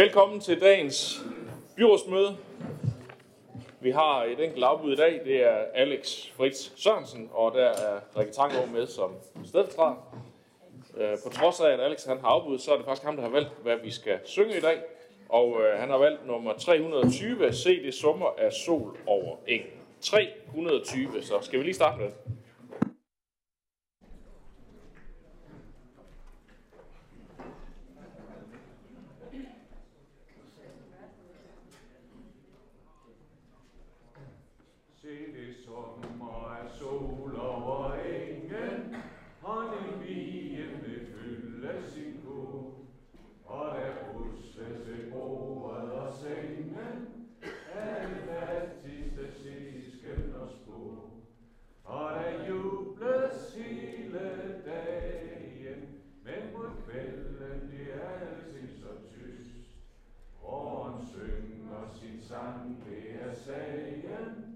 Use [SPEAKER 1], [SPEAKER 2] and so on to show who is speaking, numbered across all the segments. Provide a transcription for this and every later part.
[SPEAKER 1] Velkommen til dagens byrådsmøde. Vi har et enkelt afbud i dag. Det er Alex Fritz Sørensen, og der er Rikke Tangå med som stedfortræder. Øh, på trods af, at Alex han har afbud, så er det faktisk ham, der har valgt, hvad vi skal synge i dag. Og øh, han har valgt nummer 320, Se det sommer af sol over engen. 320, så skal vi lige starte med det.
[SPEAKER 2] Se det sommer af sol over engen, Honningbien vil fylde sin ko. Og der pusses ved bordet og sengen, er det fattigste sisken og spå. Og der jubles hele dagen, men mod kvelden det er alting så tyst. Åren synger sin sang, det er sagen,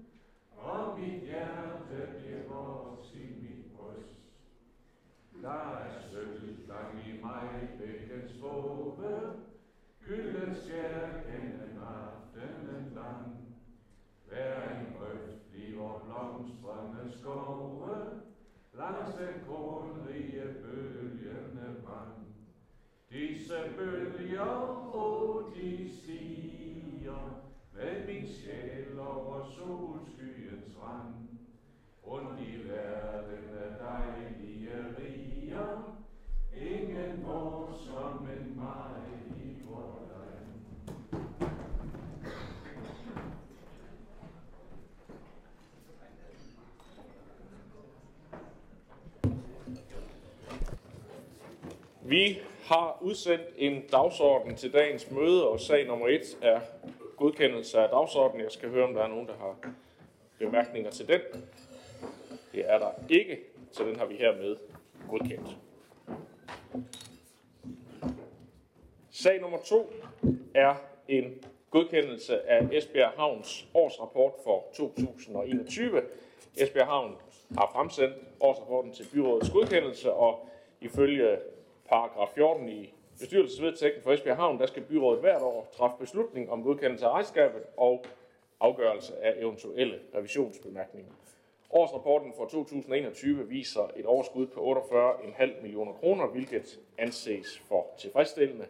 [SPEAKER 2] og mit hjerte bliver vokset i mit bryst. Der er sølvklang i mig, bækkens våge, gylden skær gennem aftenen lang. Hver en grøft bliver blomstrende skove, langs den kornrige bølgende vand. Disse bølger, åh, de stiger med min sjæl over solskyens rand. Rundt i verden er dejlige riger, ingen hvor som en mig i vort land.
[SPEAKER 1] Vi har udsendt en dagsorden til dagens møde, og sag nummer et er godkendelse af dagsordenen. Jeg skal høre, om der er nogen, der har bemærkninger til den. Det er der ikke, så den har vi hermed godkendt. Sag nummer to er en godkendelse af Esbjerg Havns årsrapport for 2021. Esbjerg Havn har fremsendt årsrapporten til byrådets godkendelse, og ifølge paragraf 14 i bestyrelsesvedtægten for Esbjerg Havn, der skal byrådet hvert år træffe beslutning om godkendelse af regnskabet og afgørelse af eventuelle revisionsbemærkninger. Årsrapporten for 2021 viser et overskud på 48,5 millioner kroner, hvilket anses for tilfredsstillende.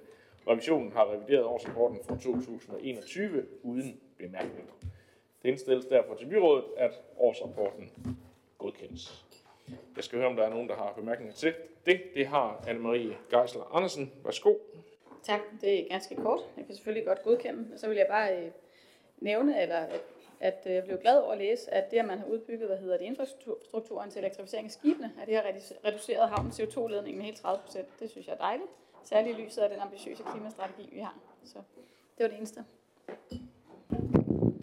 [SPEAKER 1] Revisionen har revideret årsrapporten for 2021 uden bemærkninger. Det indstilles derfor til byrådet, at årsrapporten godkendes. Jeg skal høre, om der er nogen, der har bemærkninger til det. Det har Anne-Marie Geisler Andersen. Værsgo.
[SPEAKER 3] Tak, det er ganske kort. Jeg kan selvfølgelig godt godkende. Og så vil jeg bare øh, nævne, eller, at, øh, jeg blev glad over at læse, at det, at man har udbygget, hvad hedder det, infrastrukturen til elektrificering af skibene, at det har reduceret havnens CO2-ledning med helt 30 procent. Det synes jeg er dejligt. Særligt i lyset af den ambitiøse klimastrategi, vi har. Så det var det eneste.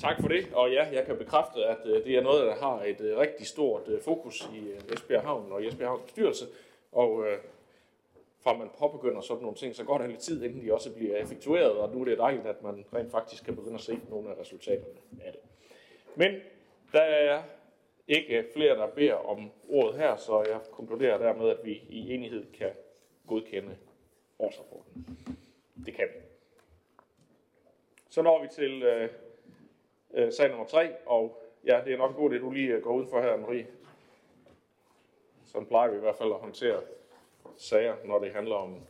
[SPEAKER 1] Tak for det, og ja, jeg kan bekræfte, at øh, det er noget, der har et øh, rigtig stort fokus i Esbjerg Havn og i Esbjerg Havns bestyrelse, og fra man påbegynder sådan nogle ting, så går der lidt tid, inden de også bliver effektueret, og nu er det dejligt, at man rent faktisk kan begynde at se nogle af resultaterne af det. Men der er ikke flere, der beder om ordet her, så jeg konkluderer dermed, at vi i enighed kan godkende årsrapporten. Det kan vi. Så når vi til øh, øh, sag nummer tre, og ja, det er nok godt, at du lige øh, går udenfor her, Marie. Sådan plejer vi i hvert fald at håndtere sager, når det handler om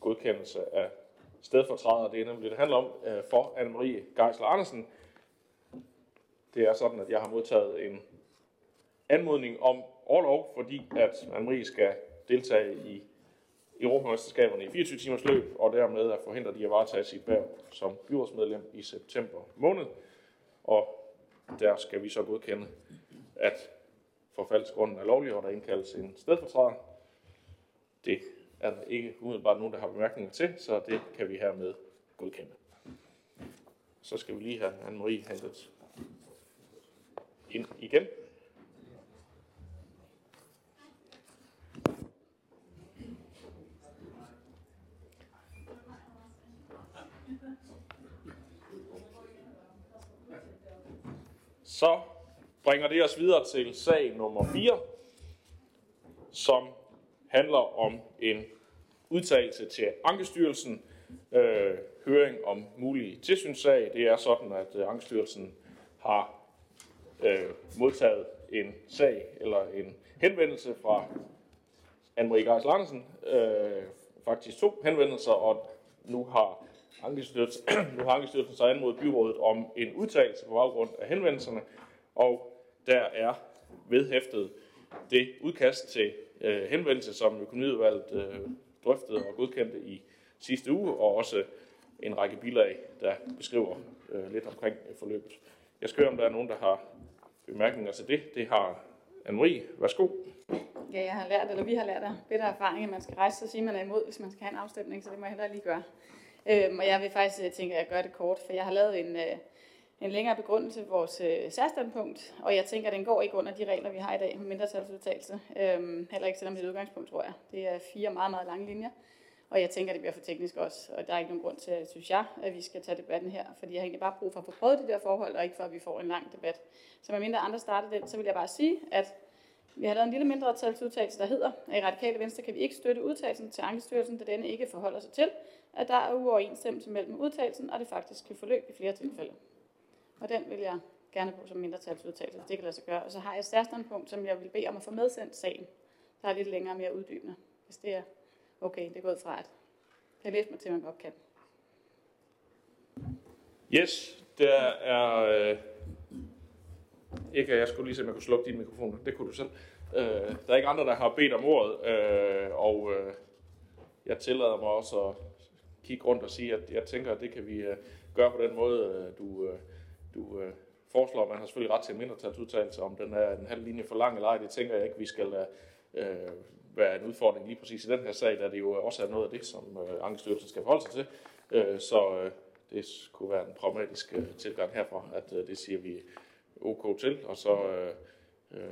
[SPEAKER 1] godkendelse af stedfortræder. Det er nemlig, det handler om øh, for Anne-Marie Geisler Andersen. Det er sådan, at jeg har modtaget en anmodning om overlov, fordi at Anne-Marie skal deltage i Europamesterskaberne i 24 timers løb, og dermed er forhindret i at varetage sit værv som byrådsmedlem i september måned. Og der skal vi så godkende, at forfaldsgrunden er lovlig, og der indkaldes en stedfortræder. Det er der ikke umiddelbart nogen, der har bemærkninger til, så det kan vi hermed godkende. Så skal vi lige have Anne-Marie hentet ind igen. Så bringer det os videre til sag nummer 4, som handler om en udtalelse til Ankestyrelsen øh, høring om mulige tilsynssag. Det er sådan, at øh, Ankestyrelsen har øh, modtaget en sag eller en henvendelse fra Anne-Marie Geis Larsen, øh, faktisk to henvendelser, og nu har Ankestyrelsen, nu har Ankestyrelsen så anmodet byrådet om en udtalelse på baggrund af henvendelserne, og der er vedhæftet det udkast til øh, henvendelse, som økonomiudvalget øh, drøftede og godkendte i sidste uge, og også en række bilag, der beskriver øh, lidt omkring forløbet. Jeg skal høre, om der er nogen, der har bemærkninger til det. Det har Anne-Marie. Værsgo.
[SPEAKER 3] Ja, jeg har lært, eller vi har lært af bedre erfaring, at man skal rejse sig og sige, at man er imod, hvis man skal have en afstemning, så det må jeg hellere lige gøre. Øhm, og jeg vil faktisk øh, tænke, at jeg gør det kort, for jeg har lavet en, øh, en længere begrundelse for vores øh, særstandpunkt, og jeg tænker, at den går ikke under de regler, vi har i dag med mindretalsudtalelse. Øhm, heller ikke selvom det er et udgangspunkt, tror jeg. Det er fire meget, meget lange linjer. Og jeg tænker, at det bliver for teknisk også, og der er ikke nogen grund til, synes jeg, at vi skal tage debatten her, fordi jeg har egentlig bare brug for at få prøvet det der forhold, og ikke for, at vi får en lang debat. Så medmindre andre starter den, så vil jeg bare sige, at vi har lavet en lille mindre udtalelse, der hedder, at i Radikale Venstre kan vi ikke støtte udtalelsen til Ankestyrelsen, da denne ikke forholder sig til, at der er uoverensstemmelse mellem udtalelsen og det faktiske forløb i flere tilfælde. Og den vil jeg gerne bruge som mindretalsudtalelse, hvis det kan lade sig gøre. Og så har jeg et særstandpunkt, som jeg vil bede om at få medsendt sagen, der er lidt længere og mere uddybende, hvis det er okay. Det er gået fra, jeg læse mig til, man godt kan.
[SPEAKER 1] Yes, der er... Øh, ikke, jeg skulle lige se, om jeg kunne slukke din mikrofon. Det kunne du selv. Øh, der er ikke andre, der har bedt om ordet, øh, og øh, jeg tillader mig også at kigge rundt og sige, at jeg tænker, at det kan vi øh, gøre på den måde, øh, du, øh, du øh, foreslår. Man har selvfølgelig ret til en mindretalsudtalelse, om den er en halv linje for lang eller ej. Det tænker jeg ikke, vi skal øh, være en udfordring lige præcis i den her sag, da det jo også er noget af det, som øh, Ankestyrelsen skal forholde sig til. Øh, så øh, det kunne være en pragmatisk øh, tilgang herfra, at øh, det siger vi ok til, og så øh, øh,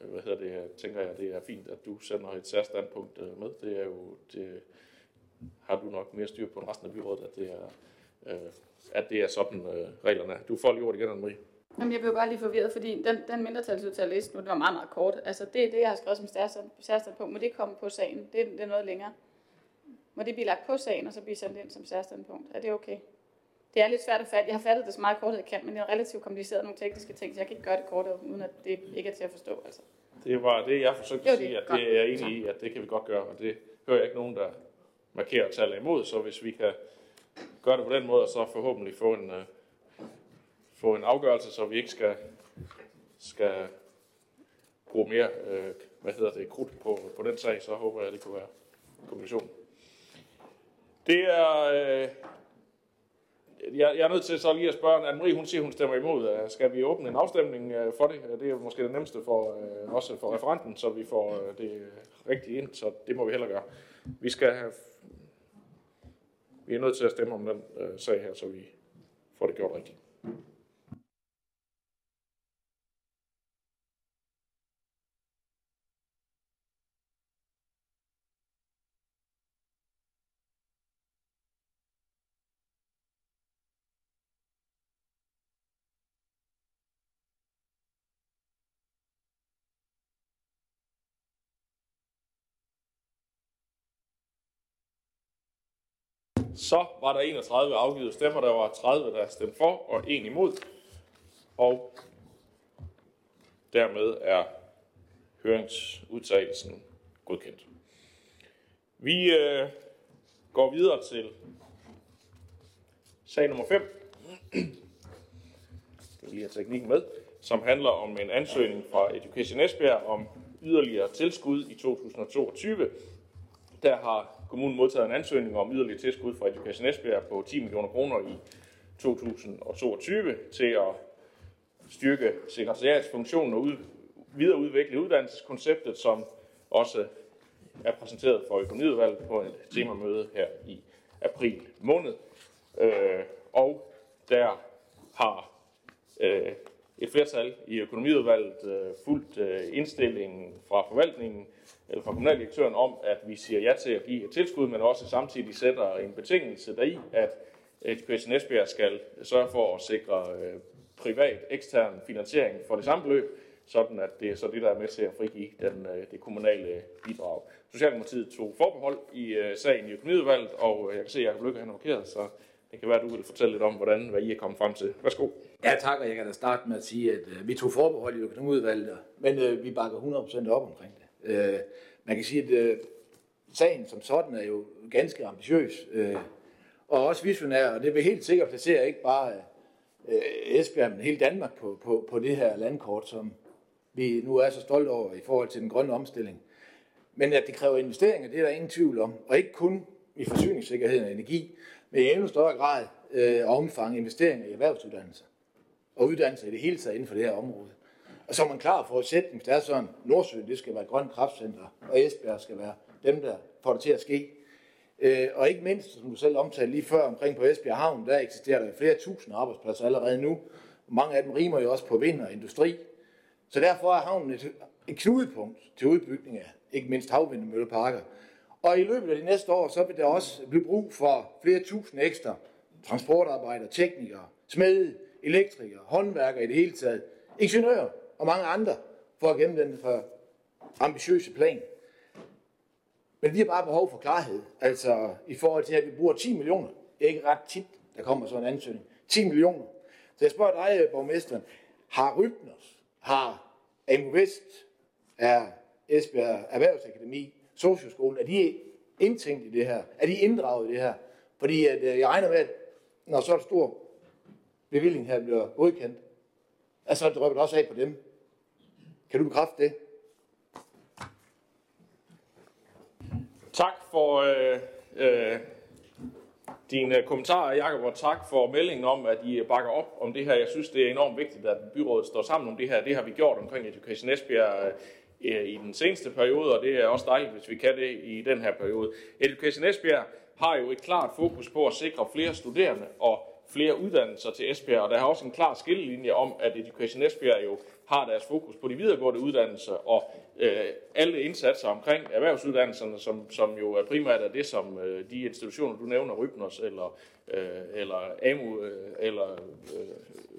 [SPEAKER 1] øh hvad hedder det, tænker jeg, det er fint, at du sender et særstandpunkt øh, med. Det er jo, det har du nok mere styr på end resten af byrådet, at det er, øh, at det er sådan øh, reglerne er. Du får lige ordet igen, Anne-Marie.
[SPEAKER 3] Jamen, jeg blev bare lige forvirret, fordi den, den mindretalsudtalelse, læste nu, det var meget, meget kort. Altså, det er det, jeg har skrevet som særstandpunkt. Må det komme på sagen? Det, er- det er noget længere. Må det blive lagt på sagen, og så blive sendt ind som særstandpunkt? Er det okay? Det er lidt svært at fatte. Jeg har fattet det så meget kort, jeg kan, men det er relativt kompliceret nogle tekniske ting, så jeg kan ikke gøre det kort, uden at det ikke er til at forstå. Altså.
[SPEAKER 1] Det var det, jeg forsøgte
[SPEAKER 3] Jo,
[SPEAKER 1] at sige, at
[SPEAKER 3] godt.
[SPEAKER 1] det er jeg enig i, at det kan vi godt gøre, og det hører jeg ikke nogen, der markerer taler imod, så hvis vi kan gøre det på den måde, og så forhåbentlig få en, øh, få en afgørelse, så vi ikke skal, skal bruge mere, øh, hvad hedder det, krudt på, på den sag, så håber jeg, at det kunne være konklusionen. Det er, øh, jeg, jeg er nødt til så lige at spørge, Anne-Marie, hun siger, hun stemmer imod. Øh, skal vi åbne en afstemning øh, for det? Det er måske det nemmeste for, øh, også for referenten, så vi får øh, det rigtigt ind, så det må vi heller gøre. Vi skal have, vi er nødt til at stemme om den øh, sag her, så vi får det gjort rigtigt. Så var der 31 afgivet stemmer, der var 30, der stemte for og 1 imod. Og dermed er høringsudtagelsen godkendt. Vi øh, går videre til sag nummer 5. skal lige have teknikken med, som handler om en ansøgning fra Education Esbjerg om yderligere tilskud i 2022. Der har kommunen modtaget en ansøgning om yderligere tilskud fra Education Esbjerg på 10 millioner kroner i 2022 til at styrke sekretariatsfunktionen og ud, videreudvikle uddannelseskonceptet, som også er præsenteret for økonomiudvalget på et temamøde her i april måned. Øh, og der har øh, et flertal i økonomiudvalget øh, fuldt øh, indstillingen fra forvaltningen, eller fra kommunaldirektøren om, at vi siger ja til at give et tilskud, men også samtidig sætter en betingelse deri, at HPS Esbjerg skal sørge for at sikre øh, privat ekstern finansiering for det samme beløb, sådan at det er så det, der er med til at frigive den, øh, det kommunale bidrag. Socialdemokratiet tog forbehold i øh, sagen i økonomiudvalget, og øh, jeg kan se, at Jacob Lykke han markeret, så det kan være, at du vil fortælle lidt om, hvordan, hvad I er kommet frem til. Værsgo.
[SPEAKER 4] Ja, tak, og jeg kan da starte med at sige, at øh, vi tog forbehold i økonomiudvalget, men øh, vi bakker 100% op omkring det. Øh, man kan sige, at øh, sagen som sådan er jo ganske ambitiøs, øh, og også visionær, og det vil helt sikkert placere ikke bare øh, Esbjerg, men hele Danmark på, på, på det her landkort, som vi nu er så stolte over i forhold til den grønne omstilling. Men at det kræver investeringer, det er der ingen tvivl om, og ikke kun i forsyningssikkerheden og energi, men i endnu større grad øh, omfang investeringer i erhvervsuddannelser og uddannelser i det hele taget inden for det her område. Og så er man klar for at sætte, hvis det er sådan, Nordsøen det skal være et grønt kraftcenter, og Esbjerg skal være dem, der får det til at ske. Øh, og ikke mindst, som du selv omtalte lige før, omkring på Esbjerg Havn, der eksisterer der flere tusind arbejdspladser allerede nu. Mange af dem rimer jo også på vind og industri. Så derfor er havnen et, et knudepunkt til udbygning af ikke mindst havvindmølleparker. Og i løbet af de næste år, så vil der også blive brug for flere tusind ekstra transportarbejdere, teknikere, smede, elektrikere, håndværkere i det hele taget, ingeniører og mange andre, for at gennem den for ambitiøse plan. Men vi har bare behov for klarhed. Altså i forhold til, at vi bruger 10 millioner. Det er ikke ret tit, der kommer sådan en ansøgning. 10 millioner. Så jeg spørger dig, borgmesteren, har Rybners, har AMU Vest, er Esbjerg Erhvervsakademi, Socioskolen, er de indtænkt i det her? Er de inddraget i det her? Fordi at, øh, jeg regner med, at når så stor bevillingen her bliver godkendt, at så drøber det også af på dem. Kan du bekræfte det?
[SPEAKER 1] Tak for øh, øh, dine kommentarer, Jacob, og tak for meldingen om, at I bakker op om det her. Jeg synes, det er enormt vigtigt, at byrådet står sammen om det her. Det har vi gjort omkring Education Esbjerg øh, i den seneste periode, og det er også dejligt, hvis vi kan det i den her periode. Education Esbjerg har jo et klart fokus på at sikre flere studerende og flere uddannelser til Esbjerg, og der er også en klar skillelinje om, at Education Esbjerg jo har deres fokus på de videregående uddannelser, og øh, alle indsatser omkring erhvervsuddannelserne, som, som jo er primært er det, som øh, de institutioner, du nævner, Rybners eller, øh, eller AMU, øh, eller øh,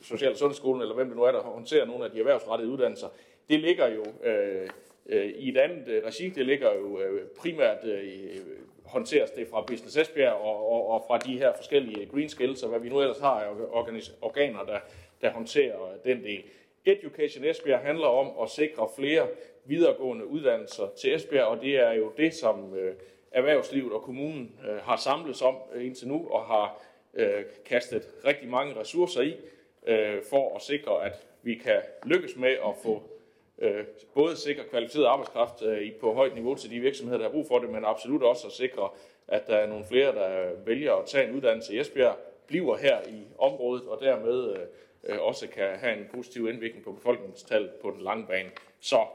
[SPEAKER 1] Social- og Sundhedsskolen, eller hvem det nu er, der håndterer nogle af de erhvervsrettede uddannelser, det ligger jo øh, Øh, i et andet øh, regi, det ligger jo øh, primært øh, øh, håndteres det fra Business Esbjerg og, og, og fra de her forskellige green skills, og hvad vi nu ellers har af organer, der, der håndterer den del. Education Esbjerg handler om at sikre flere videregående uddannelser til Esbjerg, og det er jo det, som øh, erhvervslivet og kommunen øh, har samlet om øh, indtil nu, og har øh, kastet rigtig mange ressourcer i, øh, for at sikre, at vi kan lykkes med at få øh, både sikre kvalificeret arbejdskraft øh, på højt niveau til de virksomheder, der har brug for det, men absolut også at sikre, at der er nogle flere, der vælger at tage en uddannelse i Esbjerg, bliver her i området, og dermed øh, øh også kan have en positiv indvirkning på befolkningstallet på den lange bane. Så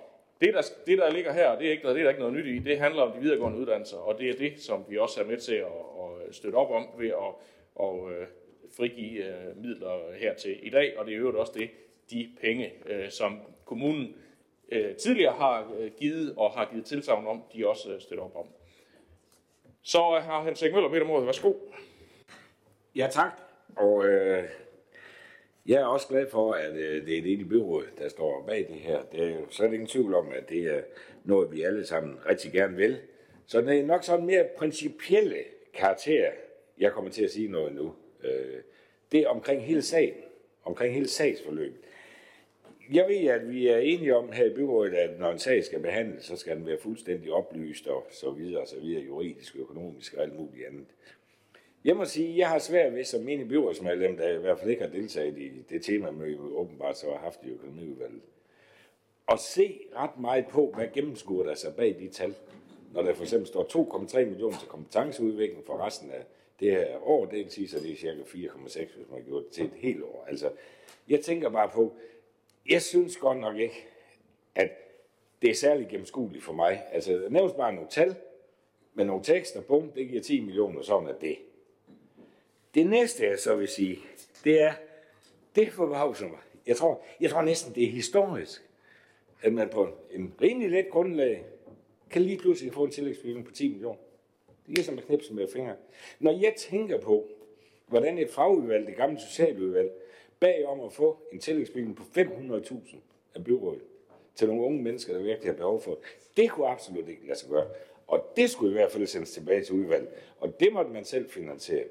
[SPEAKER 1] det der, det, der ligger her, det er, ikke, det er der ikke noget nyt i. Det handler om de videregående uddannelser, og det er det, som vi også er med til at, at støtte op om ved at, at øh, frigive øh, midler hertil i dag. Og det er jo også det, de penge, øh, som kommunen Øh, tidligere har øh, givet og har givet tilsavn om, de også øh, støtter op om. Så har Hans Erik Møller bedt om ordet. Værsgo.
[SPEAKER 5] Ja, tak. Og øh, jeg er også glad for, at øh, det er det i byråd, der står bag det her. Det er jo slet ingen tvivl om, at det er noget, vi alle sammen rigtig gerne vil. Så det er nok sådan mere principielle karakter, jeg kommer til at sige noget nu. Øh, det er omkring hele sagen, omkring hele sagsforløbet. Jeg ved, at vi er enige om her i byrådet, at når en sag skal behandles, så skal den være fuldstændig oplyst og så videre, og så videre, juridisk, økonomisk og alt muligt andet. Jeg må sige, jeg har svært ved som enig byrådsmedlem, der i hvert fald ikke har deltaget i det tema, vi åbenbart så har haft i økonomiudvalget, at se ret meget på, hvad gennemskuer der sig bag de tal. Når der for eksempel står 2,3 millioner til kompetenceudvikling for resten af det her år, det vil sige, så det er cirka 4,6, hvis man gjort det til et helt år. Altså, jeg tænker bare på, jeg synes godt nok ikke, at det er særlig gennemskueligt for mig. Altså, nævnes bare nogle tal, med nogle tekster, bum, det giver 10 millioner, sådan er det. Det næste, jeg så vil sige, det er, det forbavser mig. Jeg tror, jeg tror næsten, det er historisk, at man på en rimelig let grundlag kan lige pludselig få en tillægsbevilling på 10 millioner. Det er som at knipse med fingre. Når jeg tænker på, hvordan et fagudvalg, det gamle socialudvalg, bag om at få en tillægsbevilling på 500.000 af byrådet, til nogle unge mennesker, der virkelig har behov for det. Det kunne absolut ikke lade sig gøre. Og det skulle i hvert fald sendes tilbage til udvalget. Og det måtte man selv finansiere.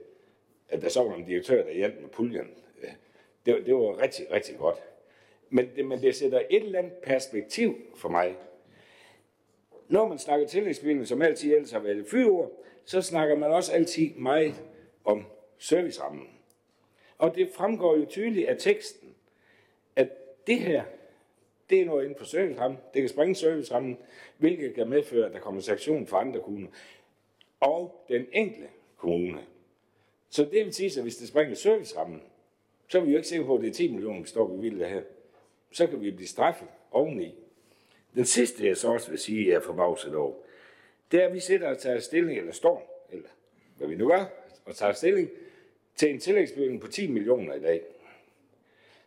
[SPEAKER 5] At der så var en direktør, der hjalp med puljen. Øh, det, det var rigtig, rigtig godt. Men det, men det sætter et eller andet perspektiv for mig. Når man snakker tillægsbevilling, som altid ellers har været et fyre, så snakker man også altid meget om servicerammen. Og det fremgår jo tydeligt af teksten, at det her, det er noget inden for servicerammen. Det kan springe servicerammen, hvilket kan medføre, at der kommer sanktion for andre kommuner. Og den enkelte kommune. Så det vil sige, at hvis det springer servicerammen, så er vi jo ikke sikre på, at det er 10 millioner, vi står ved her. Så kan vi blive straffet oveni. Den sidste, jeg så også vil sige, er forbavset over, det er, at vi sætter og tager stilling, eller står, eller hvad vi nu gør, og tager stilling til en tillægsbevilling på 10 millioner i dag.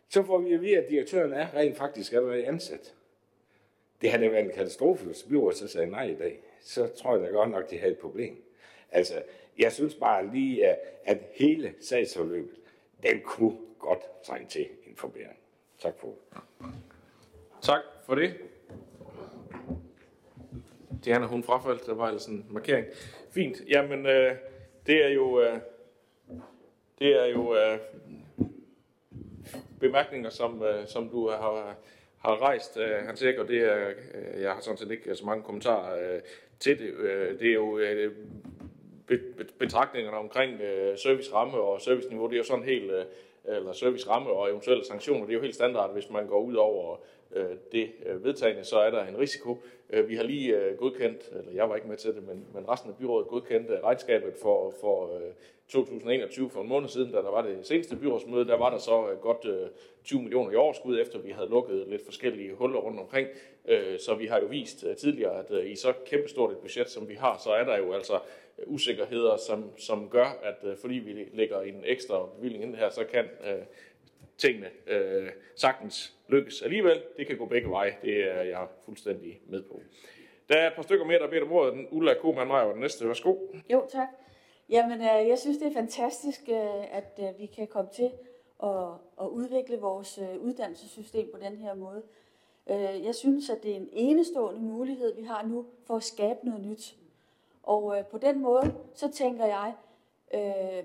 [SPEAKER 5] Så får vi at vide, at direktøren er rent faktisk allerede ansat. Det havde været en katastrofe, hvis byrådet så sagde nej i dag. Så tror jeg da godt nok, de havde et problem. Altså, jeg synes bare lige, at, hele sagsforløbet, den kunne godt trænge til en forbedring. Tak for.
[SPEAKER 1] Tak for det. Diana, hun frafaldt, der var altså en markering. Fint. Jamen, øh, det er jo, øh, det er jo øh, bemærkninger, som, øh, som du har, har rejst, øh, Hans Erik, og det er, øh, jeg har sådan set ikke så mange kommentarer øh, til det. Øh, det er jo øh, betragtningerne omkring øh, serviceramme og serviceniveau, det er jo sådan helt, øh, eller serviceramme og eventuelle sanktioner, det er jo helt standard, hvis man går ud over øh, det øh, vedtagende, så er der en risiko. Øh, vi har lige øh, godkendt, eller jeg var ikke med til det, men, men resten af byrådet godkendte regnskabet for, for øh, 2021 for en måned siden, da der var det seneste byrådsmøde, der var der så øh, godt øh, 20 millioner i overskud, efter vi havde lukket lidt forskellige huller rundt omkring. Øh, så vi har jo vist tidligere, at i så kæmpestort et budget, som vi har, så er der jo altså usikkerheder, som, som gør, at fordi vi lægger en ekstra bevilling ind her, så kan tingene øh, sagtens lykkes alligevel. Det kan gå begge veje, det er jeg fuldstændig med på. Der er et par stykker mere, der beder om ordet. Ulla Koman Meyer den næste. Værsgo.
[SPEAKER 6] Jo, tak. Jamen, øh, jeg synes, det er fantastisk, øh, at øh, vi kan komme til at, at udvikle vores uddannelsessystem på den her måde. Jeg synes, at det er en enestående mulighed, vi har nu for at skabe noget nyt. Og på den måde, så tænker jeg, øh,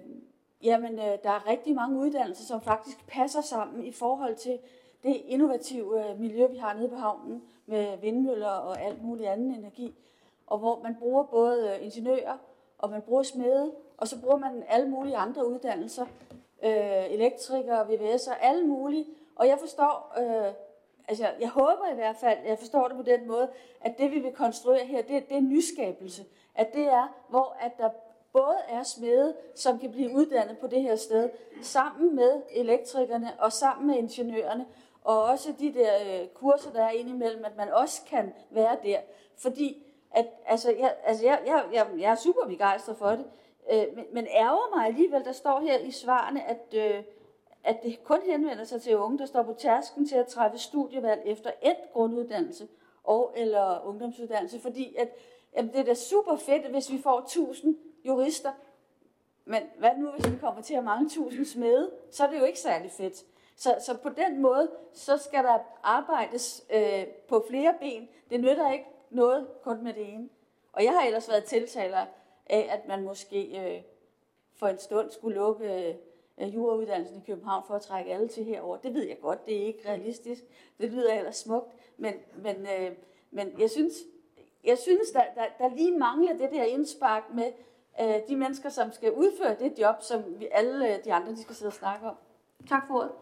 [SPEAKER 6] jamen der er rigtig mange uddannelser, som faktisk passer sammen i forhold til det innovative miljø, vi har nede på havnen med vindmøller og alt muligt anden energi. Og hvor man bruger både ingeniører, og man bruger smede, og så bruger man alle mulige andre uddannelser, øh, elektrikere, VVS'er, alle mulige. Og jeg forstår, øh, altså jeg håber i hvert fald, jeg forstår det på den måde, at det vi vil konstruere her, det, det er nyskabelse at det er, hvor at der både er smede, som kan blive uddannet på det her sted, sammen med elektrikerne og sammen med ingeniørerne, og også de der øh, kurser, der er indimellem, at man også kan være der. Fordi at, altså, jeg, altså, jeg, jeg, jeg, jeg er super begejstret for det, øh, men, men ærger mig alligevel, der står her i svarene, at, øh, at det kun henvender sig til unge, der står på tærsken til at træffe studievalg efter endt grunduddannelse og eller ungdomsuddannelse, fordi at Jamen, det er da super fedt, hvis vi får 1000 jurister. Men hvad nu, hvis vi kommer til at mange tusind smede? Så er det jo ikke særlig fedt. Så, så på den måde, så skal der arbejdes øh, på flere ben. Det nytter ikke noget kun med det ene. Og jeg har ellers været tiltaler af, at man måske øh, for en stund skulle lukke øh, øh, jurauddannelsen i København for at trække alle til herover. Det ved jeg godt, det er ikke realistisk. Det lyder ellers smukt. Men, men, øh, men jeg synes, jeg synes, der, der, der lige mangler det der indspark med øh, de mennesker, som skal udføre det job, som vi alle øh, de andre de skal sidde og snakke om. Tak for ordet.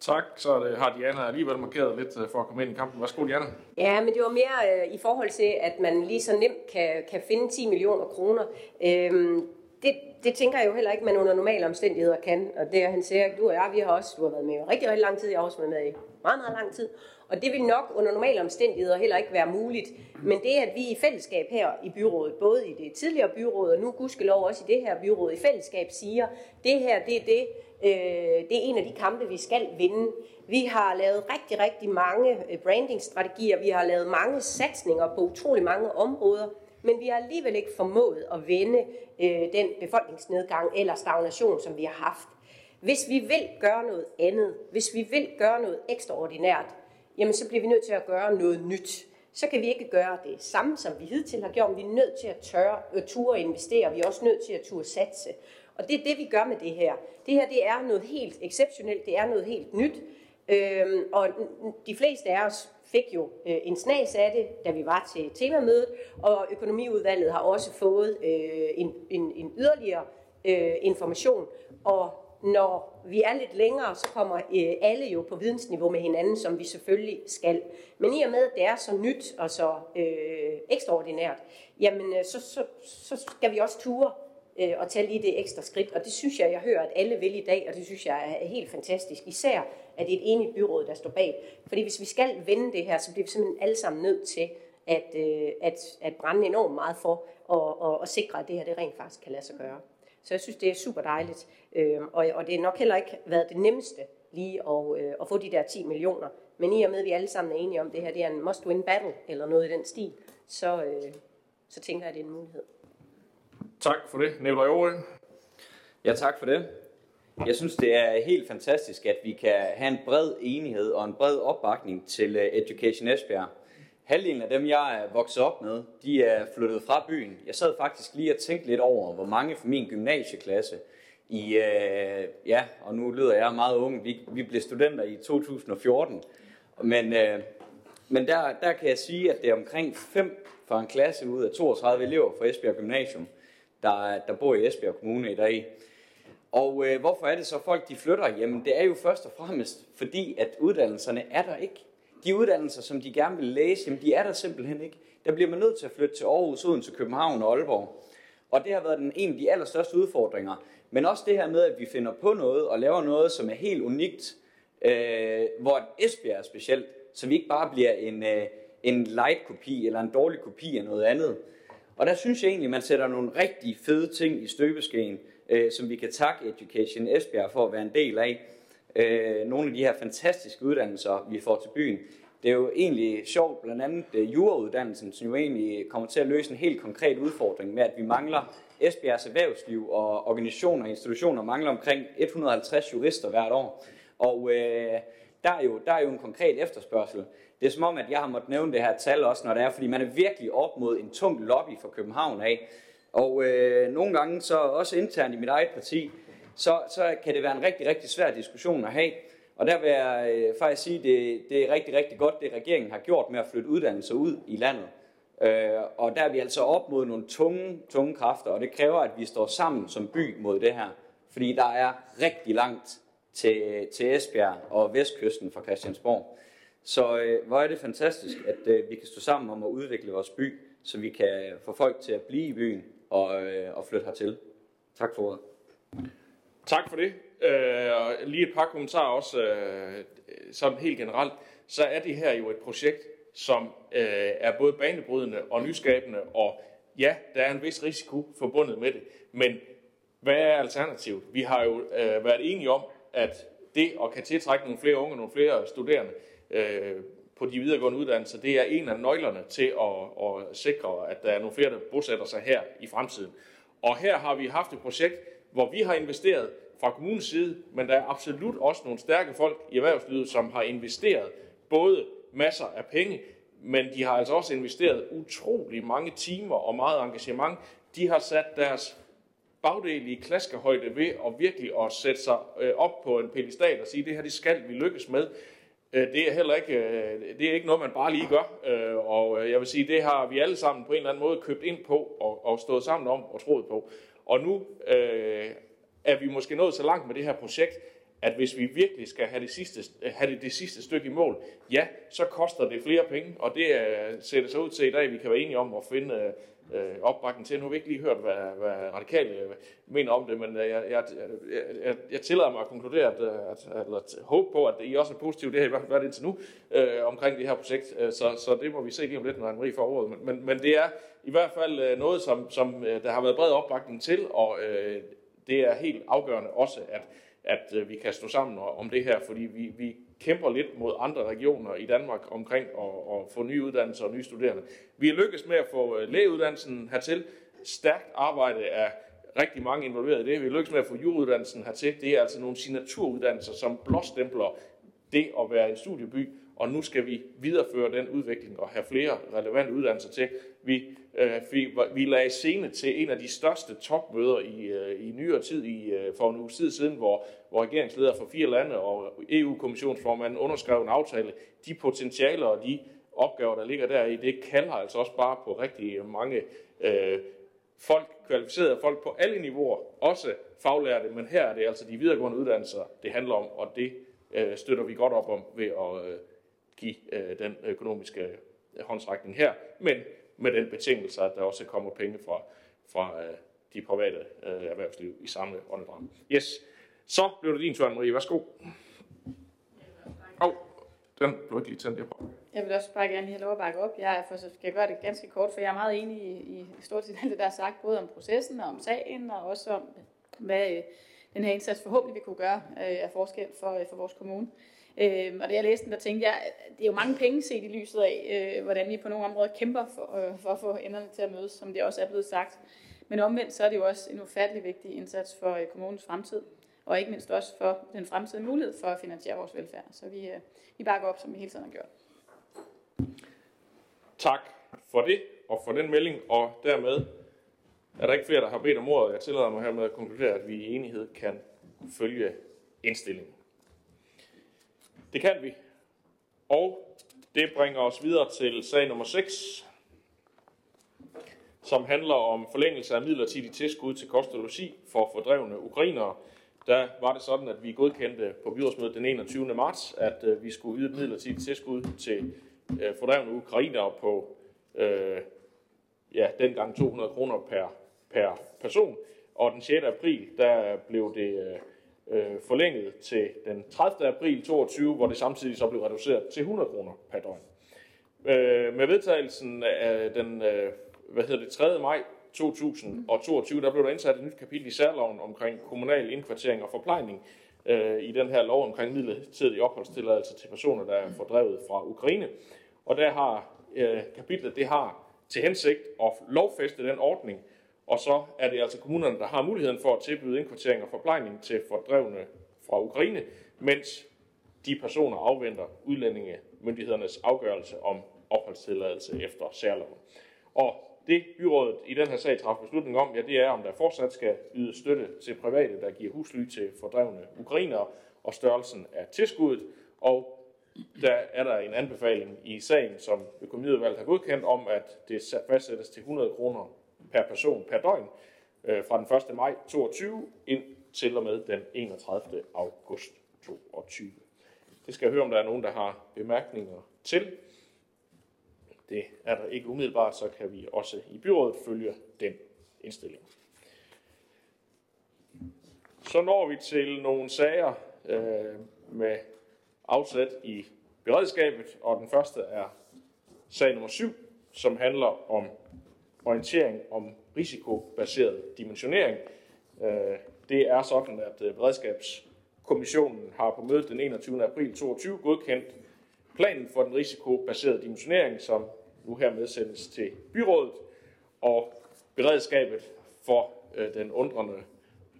[SPEAKER 1] Tak, så det har Diana alligevel markeret lidt øh, for at komme ind i kampen. Værsgo, Diana.
[SPEAKER 7] Ja, men det var mere øh, i forhold til, at man lige så nemt kan, kan finde 10 millioner kroner. Øhm, det, det tænker jeg jo heller ikke, man under normale omstændigheder kan. Og det han siger, du og jeg, vi har også, du har været med i rigtig, rigtig lang tid, jeg har også været med i meget, meget lang tid. Og det vil nok under normale omstændigheder heller ikke være muligt. Men det, at vi i fællesskab her i byrådet, både i det tidligere byråd og nu gudskelov også i det her byråd i fællesskab, siger, det her, det er det, øh, det er en af de kampe, vi skal vinde. Vi har lavet rigtig, rigtig mange øh, brandingstrategier, vi har lavet mange satsninger på utrolig mange områder, men vi har alligevel ikke formået at vende øh, den befolkningsnedgang eller stagnation, som vi har haft. Hvis vi vil gøre noget andet, hvis vi vil gøre noget ekstraordinært, jamen så bliver vi nødt til at gøre noget nyt. Så kan vi ikke gøre det samme, som vi hidtil har gjort. Vi er nødt til at tørre, øh, ture investere. Vi er også nødt til at ture satse. Og det er det, vi gør med det her. Det her det er noget helt exceptionelt. Det er noget helt nyt. Øhm, og de fleste af os fik jo øh, en snas af det, da vi var til temamødet, og økonomiudvalget har også fået øh, en, en, en yderligere øh, information. Og når vi er lidt længere, så kommer øh, alle jo på vidensniveau med hinanden, som vi selvfølgelig skal. Men i og med, at det er så nyt og så øh, ekstraordinært, jamen øh, så, så, så skal vi også ture øh, og tage lige det ekstra skridt. Og det synes jeg, jeg hører, at alle vil i dag, og det synes jeg er helt fantastisk. Især, at det er et enigt byråd, der står bag. Fordi hvis vi skal vende det her, så bliver vi simpelthen alle sammen nødt til at, øh, at, at brænde enormt meget for at, at, at sikre, at det her det rent faktisk kan lade sig gøre. Så jeg synes, det er super dejligt. Øh, og, og det er nok heller ikke været det nemmeste lige at, øh, at få de der 10 millioner. Men i og med, at vi alle sammen er enige om, det her det er en must-win battle, eller noget i den stil, så, øh, så tænker jeg, at det er en mulighed.
[SPEAKER 1] Tak for det. Nikolaj Aarø.
[SPEAKER 8] Ja, tak for det. Jeg synes, det er helt fantastisk, at vi kan have en bred enighed og en bred opbakning til øh, Education Esbjerg. Halvdelen af dem, jeg er vokset op med, de er flyttet fra byen. Jeg sad faktisk lige og tænkte lidt over, hvor mange fra min gymnasieklasse i, øh, ja, og nu lyder jeg meget ung, vi, vi blev studenter i 2014, men, øh, men der, der kan jeg sige, at det er omkring 5 fra en klasse ud af 32 elever fra Esbjerg Gymnasium, der, der bor i Esbjerg Kommune i dag. Og øh, hvorfor er det så folk, de flytter? Jamen det er jo først og fremmest fordi, at uddannelserne er der ikke. De uddannelser, som de gerne vil læse, jamen de er der simpelthen ikke. Der bliver man nødt til at flytte til Aarhus, Odense, København og Aalborg. Og det har været den, en af de allerstørste udfordringer. Men også det her med, at vi finder på noget og laver noget, som er helt unikt, øh, hvor Esbjerg er specielt, så vi ikke bare bliver en, øh, en light kopi eller en dårlig kopi af noget andet. Og der synes jeg egentlig, man sætter nogle rigtig fede ting i støbeskeen, øh, som vi kan takke Education Esbjerg for at være en del af. Øh, nogle af de her fantastiske uddannelser, vi får til byen. Det er jo egentlig sjovt, blandt andet øh, jurauddannelsen, som jo egentlig kommer til at løse en helt konkret udfordring med, at vi mangler Esbjergs erhvervsliv og organisationer og institutioner mangler omkring 150 jurister hvert år. Og øh, der, er jo, der er jo en konkret efterspørgsel. Det er som om, at jeg har måttet nævne det her tal også, når det er, fordi man er virkelig op mod en tung lobby for København af. Og øh, nogle gange, så også internt i mit eget parti, så, så kan det være en rigtig, rigtig svær diskussion at have. Og der vil jeg øh, faktisk sige, at det, det er rigtig, rigtig godt, det regeringen har gjort med at flytte uddannelser ud i landet. Øh, og der er vi altså op mod nogle tunge, tunge kræfter, og det kræver, at vi står sammen som by mod det her. Fordi der er rigtig langt til, til Esbjerg og vestkysten fra Christiansborg. Så øh, hvor er det fantastisk, at øh, vi kan stå sammen om at udvikle vores by, så vi kan øh, få folk til at blive i byen og, øh, og flytte hertil. Tak for ordet.
[SPEAKER 1] Tak for det. Øh, og lige et par kommentarer også, øh, sådan helt generelt. Så er det her jo et projekt, som øh, er både banebrydende og nyskabende, og ja, der er en vis risiko forbundet med det. Men hvad er alternativet? Vi har jo øh, været enige om, at det at kan tiltrække nogle flere unge, nogle flere studerende øh, på de videregående uddannelser, det er en af nøglerne til at, at sikre, at der er nogle flere, der bosætter sig her i fremtiden. Og her har vi haft et projekt, hvor vi har investeret fra kommunens side, men der er absolut også nogle stærke folk i erhvervslivet, som har investeret både masser af penge, men de har altså også investeret utrolig mange timer og meget engagement. De har sat deres bagdel i klaskehøjde ved at virkelig at sætte sig øh, op på en pedestal og sige, det her det skal vi lykkes med. Øh, det er heller ikke, øh, det er ikke noget, man bare lige gør. Øh, og jeg vil sige, det har vi alle sammen på en eller anden måde købt ind på og, og stået sammen om og troet på. Og nu øh, er vi måske nået så langt med det her projekt, at hvis vi virkelig skal have det sidste, have det, det sidste stykke i mål, ja, så koster det flere penge, og det øh, ser det så ud til i dag, at vi kan være enige om at finde øh, opbakning til. Nu har vi ikke lige hørt, hvad, hvad radikale øh, mener om det, men øh, jeg, jeg, jeg, jeg tillader mig at konkludere, at, øh, at, at, at håbe på, at I også er positive, det har i hvert fald været indtil nu, øh, omkring det her projekt, så, så det må vi se lige om lidt, når Marie får ordet. Men, men, men det er i hvert fald noget, som, som der har været bred opbakning til, og øh, det er helt afgørende også, at at vi kan stå sammen om det her, fordi vi, vi kæmper lidt mod andre regioner i Danmark omkring at, at få nye uddannelser og nye studerende. Vi er lykkedes med at få øh, lægeuddannelsen hertil. Stærkt arbejde af rigtig mange involveret i det. Vi er lykkedes med at få juruddannelsen hertil. Det er altså nogle signaturuddannelser, som blåstempler det at være en studieby. og nu skal vi videreføre den udvikling og have flere relevante uddannelser til. Vi, øh, vi, vi lagde scene til en af de største topmøder i, øh, i nyere tid, i, øh, for en uge tid siden, hvor, hvor regeringsledere fra fire lande og EU-kommissionsformanden underskrev en aftale. De potentialer og de opgaver, der ligger der i, det kalder altså også bare på rigtig mange øh, folk, kvalificerede folk på alle niveauer, også faglærte, men her er det altså de videregående uddannelser, det handler om, og det øh, støtter vi godt op om ved at øh, give øh, den økonomiske øh, håndsrækning her, men med den betingelse, at der også kommer penge fra, fra øh, de private øh, erhvervsliv i samme åndedrag. Yes, så blev det din tur, Marie. Værsgo. Åh, oh, den blev ikke lige tændt på.
[SPEAKER 3] Jeg vil også bare gerne lige have lov at bakke op. Jeg for, så skal jeg gøre det ganske kort, for jeg er meget enig i, i stort set alt det, der er sagt, både om processen og om sagen, og også om, hvad øh, den her indsats forhåbentlig vil kunne gøre øh, af forskel for, øh, for vores kommune. Øh, Øh, og da jeg læste den, der tænkte jeg, at det er jo mange penge set i lyset af, øh, hvordan vi på nogle områder kæmper for, øh, for at få enderne til at mødes, som det også er blevet sagt. Men omvendt så er det jo også en ufattelig vigtig indsats for øh, kommunens fremtid, og ikke mindst også for den fremtidige mulighed for at finansiere vores velfærd. Så vi, øh, vi bakker op, som vi hele tiden har gjort.
[SPEAKER 1] Tak for det og for den melding, og dermed er der ikke flere, der har bedt om ordet. Jeg tillader mig hermed at konkludere, at vi i enighed kan følge indstillingen. Det kan vi. Og det bringer os videre til sag nummer 6, som handler om forlængelse af midlertidig tilskud til kost og logi for fordrevne ukrainere. Der var det sådan, at vi godkendte på byrådsmødet den 21. marts, at øh, vi skulle yde et midlertidigt tilskud til øh, fordrevne ukrainere på øh, ja, dengang 200 kroner per, per person. Og den 6. april, der blev det øh, øh, forlænget til den 30. april 22, hvor det samtidig så blev reduceret til 100 kroner per døgn. Øh, med vedtagelsen af den øh, hvad hedder det, 3. maj 2022, der blev der indsat et nyt kapitel i særloven omkring kommunal indkvartering og forplejning øh, i den her lov omkring midlertidig opholdstilladelse til personer, der er fordrevet fra Ukraine. Og der har øh, kapitlet, det har til hensigt at lovfæste den ordning, og så er det altså kommunerne, der har muligheden for at tilbyde indkvartering og forplejning til fordrevne fra Ukraine, mens de personer afventer udlændingemyndighedernes afgørelse om opholdstilladelse efter særloven. Og det byrådet i den her sag træffer beslutning om, ja, det er, om der fortsat skal yde støtte til private, der giver husly til fordrevne ukrainere, og størrelsen af tilskuddet. Og der er der en anbefaling i sagen, som økonomiudvalget har godkendt, om at det fastsættes til 100 kroner per person per døgn øh, fra den 1. maj 22 ind til og med den 31. august 22. Det skal jeg høre, om der er nogen, der har bemærkninger til. Det er der ikke umiddelbart, så kan vi også i byrådet følge den indstilling. Så når vi til nogle sager øh, med afsæt i beredskabet, og den første er sag nummer 7, som handler om orientering om risikobaseret dimensionering. Øh, det er sådan, at øh, Beredskabskommissionen har på mødet den 21. april 2022 godkendt planen for den risikobaserede dimensionering, som nu hermed sendes til byrådet, og beredskabet for øh, den undrende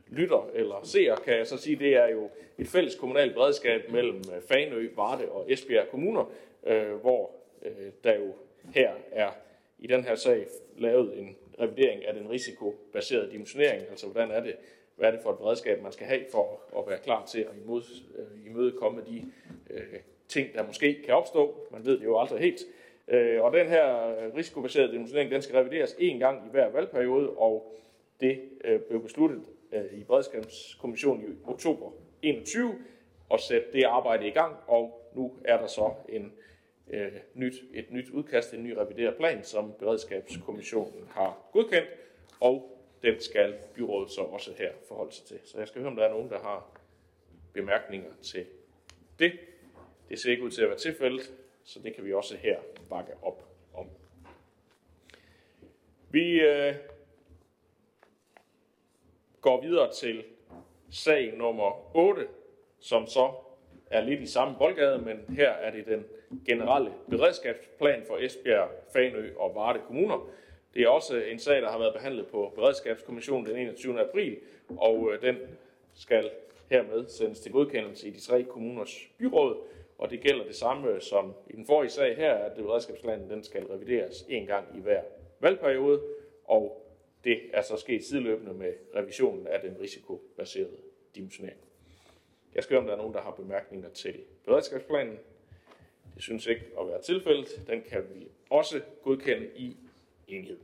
[SPEAKER 1] lytter eller seer, kan jeg så sige, det er jo et fælles kommunalt beredskab mellem Fanø, Varde og Esbjerg kommuner, hvor der jo her er i den her sag lavet en revidering af den risikobaserede dimensionering, altså hvordan er det, hvad er det for et beredskab, man skal have for at være klar til at imod, øh, imødekomme de øh, ting, der måske kan opstå. Man ved det jo aldrig helt. Øh, og den her risikobaserede dimensionering, den skal revideres en gang i hver valgperiode, og det øh, blev besluttet øh, i Beredskabskommissionen i oktober 21 at sætte det arbejde i gang, og nu er der så en, øh, Øh, nyt, et nyt udkast, en ny revideret plan, som Beredskabskommissionen har godkendt, og den skal byrådet så også her forholde sig til. Så jeg skal høre, om der er nogen, der har bemærkninger til det. Det ser ikke ud til at være tilfældet, så det kan vi også her bakke op om. Vi øh, går videre til sag nummer 8, som så er lidt i samme boldgade, men her er det den generelle beredskabsplan for Esbjerg, Fanø og Varde kommuner. Det er også en sag, der har været behandlet på Beredskabskommissionen den 21. april, og øh, den skal hermed sendes til godkendelse i de tre kommuners byråd, og det gælder det samme øh, som i den forrige sag her, at beredskabsplanen den skal revideres en gang i hver valgperiode, og det er så sket sideløbende med revisionen af den risikobaserede dimensionering. Jeg skal høre, om der er nogen, der har bemærkninger til beredskabsplanen. Det synes ikke at være tilfældet. Den kan vi også godkende i enhed.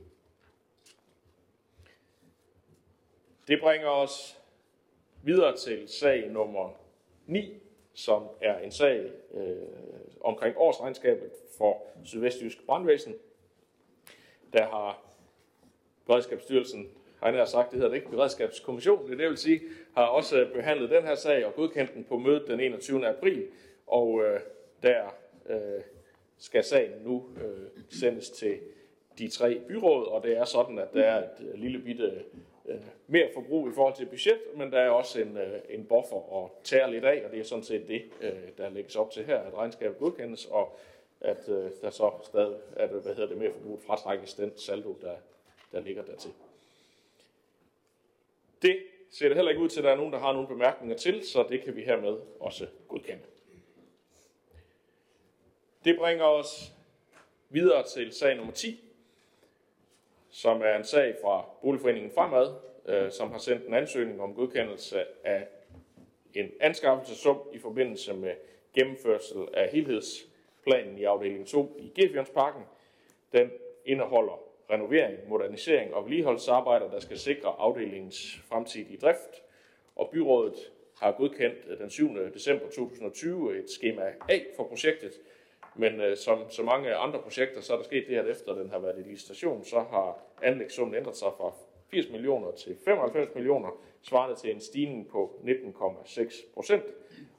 [SPEAKER 1] Det bringer os videre til sag nummer 9, som er en sag øh, omkring årsregnskabet for Sydvestjysk Brandvæsen. Der har Beredskabsstyrelsen, har jeg sagt, det hedder det ikke, Beredskabskommission, det, det vil sige, har også behandlet den her sag og godkendt den på mødet den 21. april, og øh, der øh, skal sagen nu øh, sendes til de tre byråd, og det er sådan, at der er et øh, lille bitte øh, mere forbrug i forhold til budget, men der er også en, øh, en buffer at tære lidt af, og det er sådan set det, øh, der lægges op til her, at regnskabet godkendes, og at øh, der så stadig at, hvad hedder det, mere forbrug fratrækkes den saldo, der, der ligger dertil. Det ser det heller ikke ud til, at der er nogen, der har nogle bemærkninger til, så det kan vi hermed også godkende. Det bringer os videre til sag nummer 10, som er en sag fra Boligforeningen Fremad, øh, som har sendt en ansøgning om godkendelse af en anskaffelsesum i forbindelse med gennemførsel af helhedsplanen i afdeling 2 i Gefjørnsparken. Den indeholder renovering, modernisering og vedligeholdelsesarbejder, der skal sikre afdelingens fremtidige drift. Og byrådet har godkendt den 7. december 2020 et skema A for projektet, men øh, som så mange andre projekter, så er der sket det, at efter den har været i licitation, så har anlægssummen ændret sig fra 80 millioner til 95 millioner, svarende til en stigning på 19,6 procent.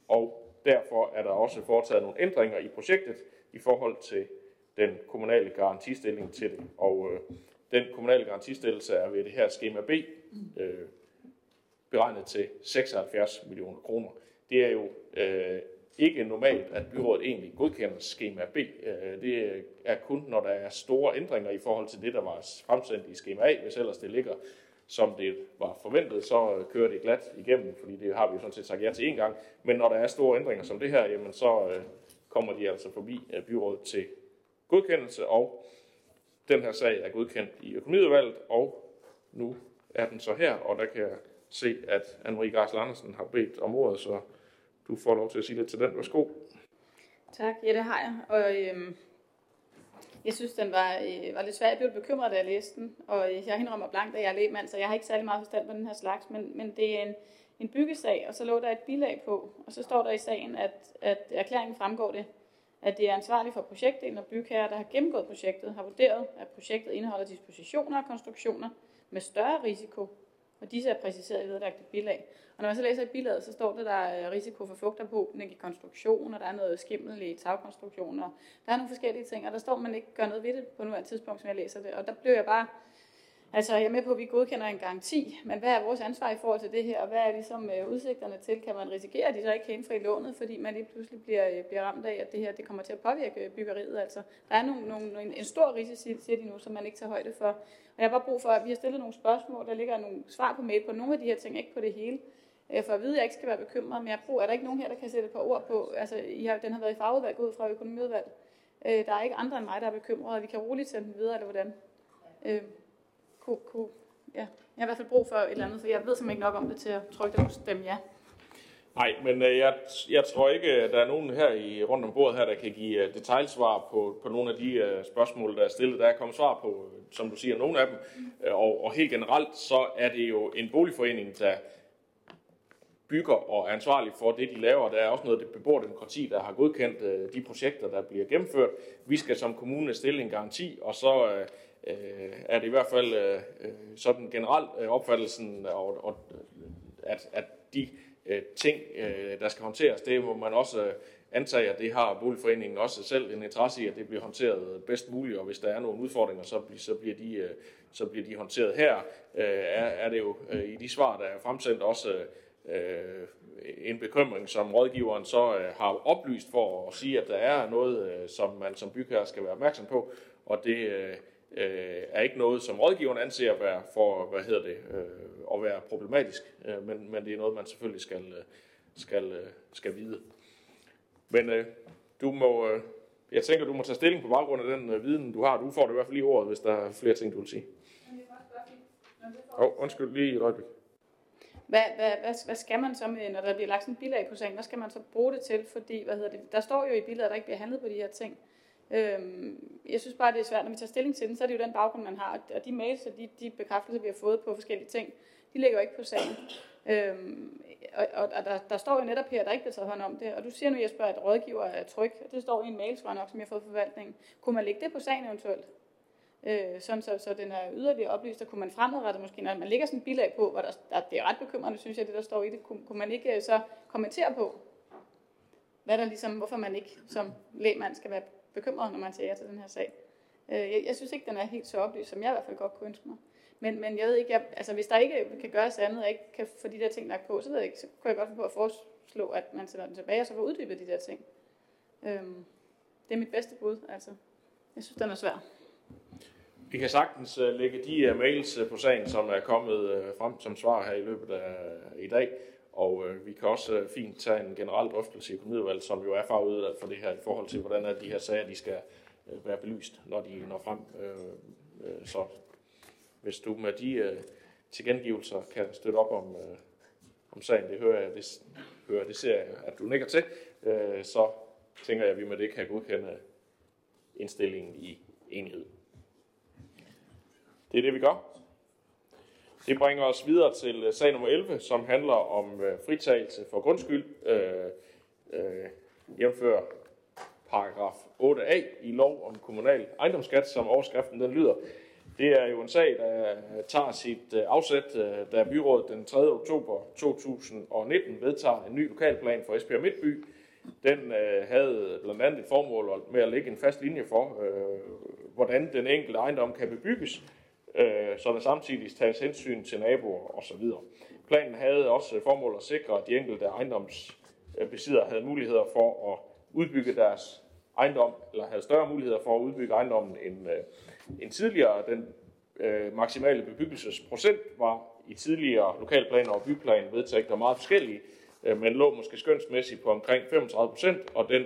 [SPEAKER 1] Og derfor er der også foretaget nogle ændringer i projektet i forhold til den kommunale garantistilling til det. Og øh, den kommunale garantistillelse er ved det her skema B øh, beregnet til 76 millioner kroner. Det er jo øh, ikke normalt, at byrådet egentlig godkender skema B. Øh, det er kun, når der er store ændringer i forhold til det, der var fremsendt i skema A. Hvis ellers det ligger, som det var forventet, så kører det glat igennem, fordi det har vi jo sådan set sagt ja til en gang. Men når der er store ændringer som det her, jamen så øh, kommer de altså forbi øh, byrådet til godkendelse, og den her sag er godkendt i økonomiudvalget, og nu er den så her, og der kan jeg se, at Anne-Marie Garsel Andersen har bedt om ordet, så du får lov til at sige lidt til den. Værsgo.
[SPEAKER 3] Tak, ja det har jeg. Og øhm, jeg synes, den var, øh, var lidt svær. Jeg blev bekymret, da jeg læste den, og øh, jeg indrømmer blankt, at jeg er lægmand, så jeg har ikke særlig meget forstand på den her slags, men, men det er en, en byggesag, og så lå der et bilag på, og så står der i sagen, at, at erklæringen fremgår det, at det er ansvarligt for projektdelen og bygherrer, der har gennemgået projektet, har vurderet, at projektet indeholder dispositioner og konstruktioner med større risiko og disse er præciseret i vedlagte bilag. Og når man så læser i bilaget, så står det, der er øh, risiko for fugtophobning i konstruktion, og der er noget skimmel i tagkonstruktioner. Der er nogle forskellige ting, og der står, at man ikke gør noget ved det på nuværende tidspunkt, som jeg læser det. Og der blev jeg bare Altså, jeg er med på, at vi godkender en garanti, men hvad er vores ansvar i forhold til det her, og hvad er ligesom øh, udsigterne til? Kan man risikere, at de så ikke kan indfri lånet, fordi man lige pludselig bliver, øh, bliver ramt af, at det her det kommer til at påvirke byggeriet? Altså, der er nogle, nogle, en, en stor risici, siger de nu, som man ikke tager højde for. Og jeg har bare brug for, at vi har stillet nogle spørgsmål, der ligger nogle svar på mail på nogle af de her ting, ikke på det hele. Øh, for at vide, at jeg ikke skal være bekymret, men jeg bruger, er der ikke nogen her, der kan sætte et par ord på, altså I har, den har været i fagudvalg, ud fra økonomiudvalg. Øh, der er ikke andre end mig, der er bekymret, og vi kan roligt sende den videre, eller hvordan? kunne, kunne, ja. Jeg har i hvert fald brug for et eller andet, for jeg ved simpelthen ikke nok om det til at trykke det stemme ja.
[SPEAKER 1] Nej, men øh, jeg, jeg tror ikke, at der er nogen her i rundt om bordet her, der kan give uh, detaljsvar på, på nogle af de uh, spørgsmål, der er stillet. Der er kommet svar på, som du siger, nogle af dem. Og, og helt generelt, så er det jo en boligforening, der bygger og er ansvarlig for det, de laver. Der er også noget beboerdemokrati, der har godkendt uh, de projekter, der bliver gennemført. Vi skal som kommune stille en garanti, og så uh, øh, er det i hvert fald øh, øh, sådan generelt øh, opfattelsen, og, og, at, at de øh, ting, øh, der skal håndteres, det må man også øh, antage, at det har boligforeningen også selv en interesse i, at det bliver håndteret bedst muligt, og hvis der er nogle udfordringer, så, bliver, så, bliver, de, øh, så bliver de håndteret her. Øh, er, er det jo øh, i de svar, der er fremsendt, også øh, en bekymring, som rådgiveren så øh, har oplyst for at sige, at der er noget, øh, som man som bygherre skal være opmærksom på, og det øh, øh, er ikke noget, som rådgiveren anser at være for, hvad hedder det, øh, at være problematisk, øh, men, men det er noget, man selvfølgelig skal, øh, skal, øh, skal vide. Men øh, du må, øh, jeg tænker, du må tage stilling på baggrund af den øh, viden, du har. Du får det i hvert fald lige ordet, hvis der er flere ting, du vil sige. Åh, oh, undskyld lige et øjeblik.
[SPEAKER 3] Hvad, hvad, hvad, hvad skal man så med, når der bliver lagt sådan en bilag på sagen? Hvad skal man så bruge det til? Fordi, hvad hedder det, der står jo i billedet, at der ikke bliver handlet på de her ting. Øhm, jeg synes bare, det er svært, når vi tager stilling til den, så er det jo den baggrund, man har. Og de mails og de, de bekræftelser, vi har fået på forskellige ting, de ligger jo ikke på sagen. Øhm, og, og, og der, der står jo netop her, at der ikke bliver taget hånd om det. Og du siger nu, Jesper, at rådgiver er tryg. Det står i en mail, tror jeg nok, som jeg har fået fra forvaltningen. Kunne man lægge det på sagen eventuelt? øh, sådan så, så den er yderligere oplyst, og kunne man fremadrettet måske, når man lægger sådan et bilag på, hvor der, der, det er ret bekymrende, synes jeg, det der står i det, kunne, kunne man ikke øh, så kommentere på, hvad der ligesom, hvorfor man ikke som lægmand skal være bekymret, når man siger ja til den her sag. Øh, jeg, jeg synes ikke, den er helt så oplyst, som jeg i hvert fald godt kunne ønske mig. Men, men jeg ved ikke, jeg, altså hvis der ikke kan gøres andet, og ikke kan få de der ting lagt på, så ved jeg ikke, så kunne jeg godt få på at foreslå, at man sender den tilbage, og så får uddybet de der ting. Øhm, det er mit bedste bud, altså. Jeg synes, den er svær.
[SPEAKER 1] Vi kan sagtens øh, lægge de øh, mails øh, på sagen, som er kommet frem som svar her i løbet af i dag. Og øh, vi kan også øh, fint tage en generel drøftelse i økonomiudvalget, som jo er farvet for det her i forhold til, hvordan er de her sager, de skal øh, være belyst, når de når frem. Øh, øh, så hvis du med de øh, tilkendegivelser kan støtte op om, øh, om sagen, det hører jeg, det, hører, det ser jeg, at du nikker til, øh, så tænker jeg, at vi med det kan godkende indstillingen i enighed. Det er det, vi gør. Det bringer os videre til øh, sag nummer 11, som handler om øh, fritagelse for grundskyld, øh, øh, jævnfør paragraf 8a i lov om kommunal ejendomsskat, som overskriften den lyder. Det er jo en sag, der øh, tager sit øh, afsæt, da byrådet den 3. oktober 2019 vedtager en ny lokalplan for Esbjerg Midtby. Den øh, havde blandt andet et formål med at lægge en fast linje for, øh, hvordan den enkelte ejendom kan bebygges, øh, så der samtidig tages hensyn til naboer osv. Planen havde også formål at sikre, at de enkelte ejendomsbesiddere havde muligheder for at udbygge deres ejendom, eller havde større muligheder for at udbygge ejendommen end, øh, end tidligere. Den øh, maksimale bebyggelsesprocent var i tidligere lokalplaner og byplaner vedtægter meget forskellige, øh, men lå måske skønsmæssigt på omkring 35 procent, og den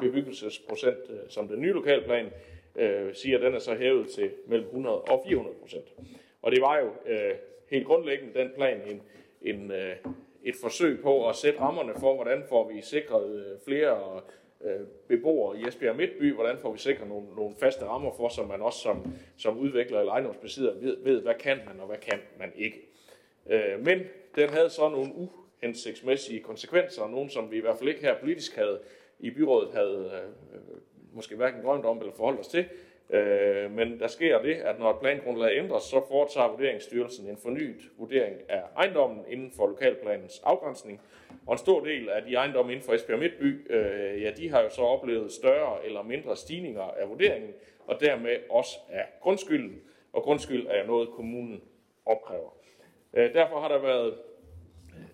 [SPEAKER 1] bebyggelsesprocent, øh, som den nye lokalplan øh, siger, at den er så hævet til mellem 100 og 400 procent. Og det var jo øh, helt grundlæggende den plan en, en, øh, et forsøg på at sætte rammerne for, hvordan får vi sikret øh, flere øh, beboere i Esbjerg Midtby, hvordan får vi sikret nogle, nogle faste rammer for, så man også som, som udvikler eller ejendomsbesidder ved, ved, hvad kan man og hvad kan man ikke. Øh, men den havde så nogle uhensigtsmæssige konsekvenser, nogle som vi i hvert fald ikke her politisk havde i byrådet havde øh, måske hverken drømt om eller forholdt os til. Øh, men der sker det, at når et plangrundlag ændres, så foretager Vurderingsstyrelsen en fornyet vurdering af ejendommen inden for lokalplanens afgrænsning. Og en stor del af de ejendomme inden for Esbjerg Midtby, øh, ja, de har jo så oplevet større eller mindre stigninger af vurderingen, og dermed også af grundskylden. Og grundskyld er jo noget, kommunen opkræver. Øh, derfor har der været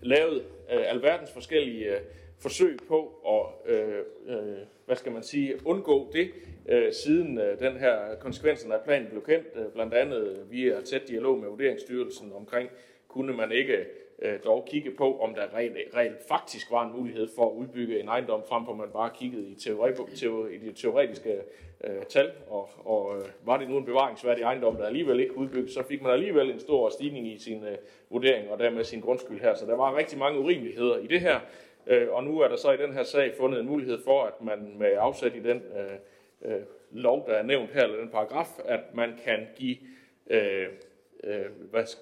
[SPEAKER 1] lavet øh, alverdens forskellige øh, forsøg på at, øh, øh, hvad skal man sige, undgå det, øh, siden øh, den her konsekvensen af planen blev kendt, øh, blandt andet via tæt dialog med Vurderingsstyrelsen omkring, kunne man ikke øh, dog kigge på, om der reelt, reelt faktisk var en mulighed for at udbygge en ejendom, frem for man bare kiggede i, teori, teori, i de teoretiske øh, tal, og, og øh, var det nu en bevaringsværdig ejendom, der alligevel ikke udbygget, så fik man alligevel en stor stigning i sin øh, vurdering, og dermed sin grundskyld her. Så der var rigtig mange urimeligheder i det her, Øh, og nu er der så i den her sag fundet en mulighed for, at man med afsæt i den øh, øh, lov, der er nævnt her, eller den paragraf, at man kan give øh, øh,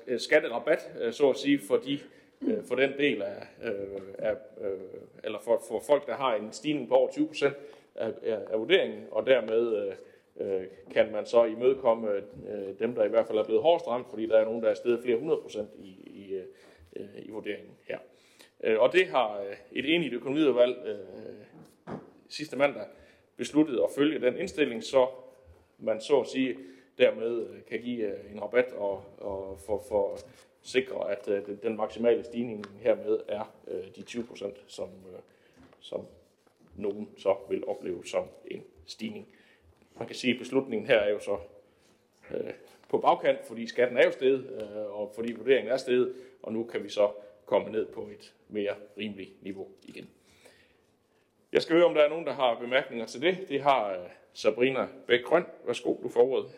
[SPEAKER 1] øh skatterabat, øh, så at sige, for, de, øh, for den del af, øh, af øh, eller for, for folk, der har en stigning på over 20 procent af, af, af vurderingen, og dermed øh, kan man så imødekomme øh, dem, der i hvert fald er blevet hårdest ramt, fordi der er nogen, der er steget flere hundrede procent i, i, øh, i vurderingen her. Øh, og det har øh, et enigt økonomiudvalg øh, sidste mandag besluttet at følge den indstilling, så man så at sige dermed øh, kan give en rabat og, og for, for sikre, at den maksimale stigning hermed er de 20 procent, som, som nogen så vil opleve som en stigning. Man kan sige, at beslutningen her er jo så øh, på bagkant, fordi skatten er jo steget, øh, og fordi vurderingen er steget, og nu kan vi så komme ned på et mere rimeligt niveau igen. Jeg skal høre, om der er nogen, der har bemærkninger til det. Det har øh, Sabrina Bæk-Grøn. Værsgo, du får ordet.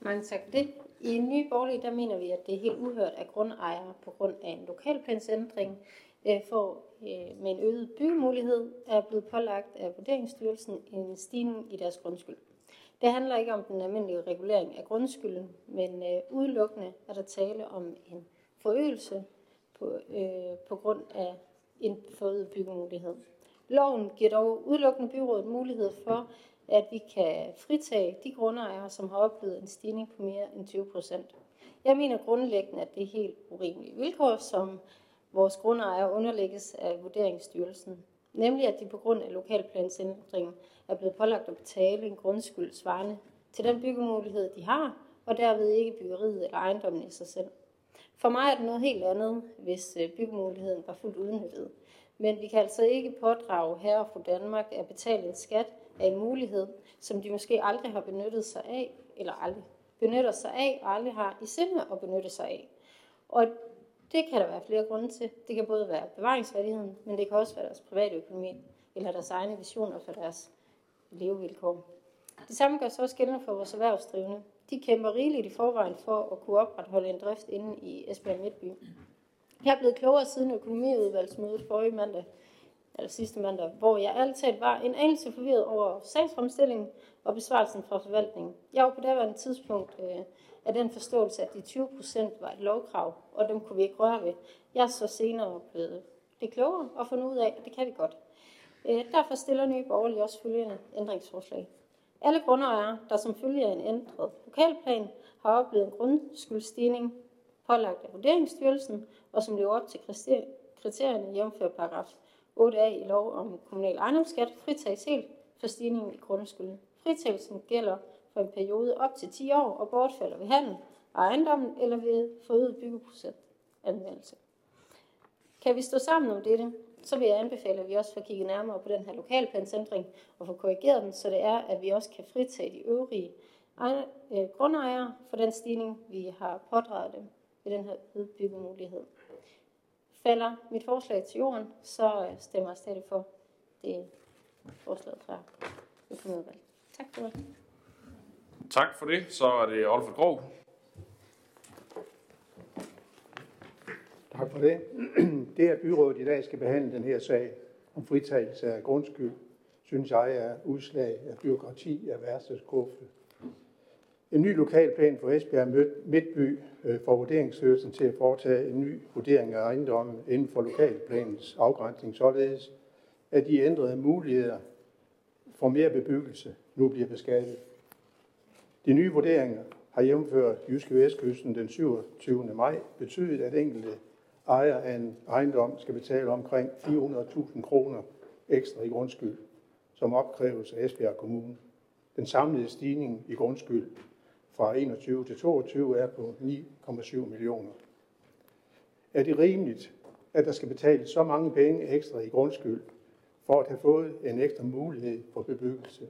[SPEAKER 9] Mange tak for det. I Nye Borgerlige, der mener vi, at det er helt uhørt, at grundejere på grund af en lokalplansændring øh, får øh, med en øget byggemulighed er blevet pålagt af Vurderingsstyrelsen en stigning i deres grundskyld. Det handler ikke om den almindelige regulering af grundskylden, men øh, udelukkende er der tale om en forøgelse på, øh, på grund af en forøget byggemulighed. Loven giver dog udelukkende byrådet mulighed for, at vi kan fritage de grundejere, som har oplevet en stigning på mere end 20 procent. Jeg mener grundlæggende, at det er helt urimelige vilkår, som vores grundejere underlægges af Vurderingsstyrelsen. Nemlig at de på grund af lokalplansændringen er blevet pålagt at betale en grundskyld svarende til den byggemulighed, de har, og derved ikke byggeriet eller ejendommen i sig selv. For mig er det noget helt andet, hvis øh, byggemuligheden var fuldt udnyttet. Men vi kan altså ikke pådrage her og Danmark at betale en skat af en mulighed, som de måske aldrig har benyttet sig af, eller aldrig benytter sig af, og aldrig har i sinde at benytte sig af. Og det kan der være flere grunde til. Det kan både være bevaringsværdigheden, men det kan også være deres private økonomi, eller deres egne visioner for deres levevilkår. Det samme gør sig også gældende for vores erhvervsdrivende. De kæmper rigeligt i forvejen for at kunne opretholde en drift inde i Esbjerg Midtby. Jeg er blevet klogere siden økonomiudvalgsmødet forrige mandag, eller sidste mandag, hvor jeg altid var en anelse forvirret over sagsfremstillingen og besvarelsen fra forvaltningen. Jeg var på daværende tidspunkt øh, af den forståelse, at de 20 procent var et lovkrav, og dem kunne vi ikke røre ved. Jeg er så senere blevet det klogere og fundet ud af, at det kan vi godt. Øh, derfor stiller Nye Borgerlige også følgende ændringsforslag. Alle grundejere, der som følge af en ændret lokalplan har oplevet en grundskyldstigning pålagt af Vurderingsstyrelsen, og som lever op til kriterierne jævnfør paragraf 8a i lov om kommunal ejendomsskat, fritages helt for stigningen i grundskylden. Fritagelsen gælder for en periode op til 10 år og bortfalder ved handel af ejendommen eller ved forøget byggeprocentanvendelse. Kan vi stå sammen om dette, så vil jeg anbefale, at vi også får kigget nærmere på den her lokalplansændring og få korrigeret den, så det er, at vi også kan fritage de øvrige øh, grundejere for den stigning, vi har pådraget dem ved den her udbyggemulighed. Falder mit forslag til jorden, så øh, stemmer jeg stadig for det forslag fra økonomiudvalget. Tak for det.
[SPEAKER 1] Tak for det. Så er det Olfert Grov.
[SPEAKER 10] Tak for det. Det, at byrådet i dag skal behandle den her sag om fritagelse af grundskyld, synes jeg er udslag af byråkrati af værste skuffe. En ny lokalplan for Esbjerg Midtby øh, får vurderingsstyrelsen til at foretage en ny vurdering af ejendommen inden for lokalplanens afgrænsning, således at de ændrede muligheder for mere bebyggelse nu bliver beskattet. De nye vurderinger har jævnført Jyske Vestkysten den 27. maj betydet, at enkelte ejer af en ejendom skal betale omkring 400.000 kroner ekstra i grundskyld, som opkræves af Esbjerg Kommune. Den samlede stigning i grundskyld fra 21 til 22 er på 9,7 millioner. Er det rimeligt, at der skal betales så mange penge ekstra i grundskyld, for at have fået en ekstra mulighed for bebyggelse?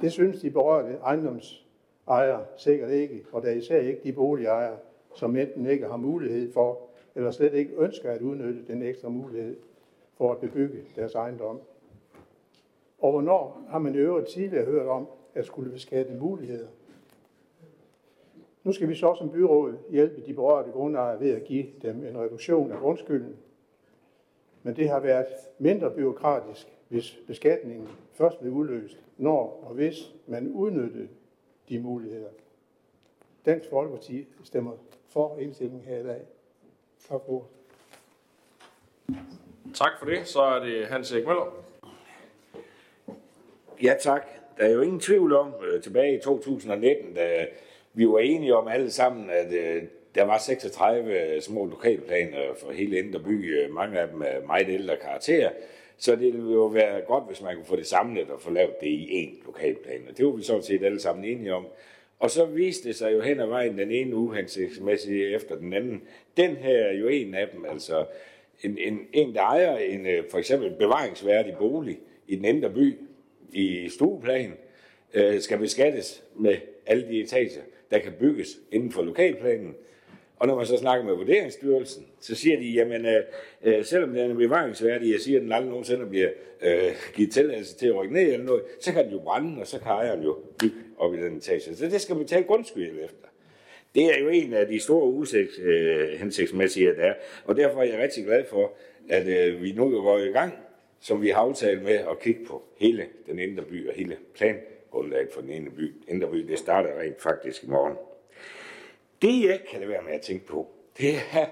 [SPEAKER 10] Det synes de berørte ejendomsejere sikkert ikke, og der er især ikke de boligejere, som enten ikke har mulighed for, eller slet ikke ønsker at udnytte den ekstra mulighed for at bebygge deres ejendom. Og hvornår har man i øvrigt tidligere hørt om, at skulle beskatte muligheder? Nu skal vi så som byråd hjælpe de berørte grundejere ved at give dem en reduktion af grundskylden. Men det har været mindre byråkratisk, hvis beskatningen først blev udløst, når og hvis man udnyttede de muligheder. Dansk Folkeparti stemmer for indstillingen her i dag. Tak for
[SPEAKER 1] Tak for det. Så er det Hans Erik Møller.
[SPEAKER 5] Ja tak. Der er jo ingen tvivl om, øh, tilbage i 2019, da vi var enige om alle sammen, at øh, der var 36 små lokalplaner for hele Indre By. Øh, mange af dem er meget ældre karakterer. Så det ville jo være godt, hvis man kunne få det samlet og få lavet det i én lokalplan. Og det var vi sådan set alle sammen enige om. Og så viste det sig jo hen ad vejen den ene uhensigtsmæssige efter den anden. Den her er jo en af dem, altså en, en, en der ejer en øh, for eksempel bevaringsværdig bolig i den indre by i stueplan, øh, skal beskattes med alle de etager, der kan bygges inden for lokalplanen. Og når man så snakker med Vurderingsstyrelsen, så siger de, jamen øh, øh selvom den er bevaringsværdig, jeg siger, at den aldrig nogensinde bliver øh, givet tilladelse til at rykke ned eller noget, så kan den jo brænde, og så kan ejeren jo bygge op i den etage. Så det skal man betale grundskyld efter. Det er jo en af de store uhensigtsmæssigheder, øh, der er. Og derfor er jeg rigtig glad for, at øh, vi nu går i gang, som vi har aftalt med at kigge på hele den indre by og hele plangrundlaget for den indre by. Indre by, det starter rent faktisk i morgen. Det jeg kan det være med at tænke på, det er,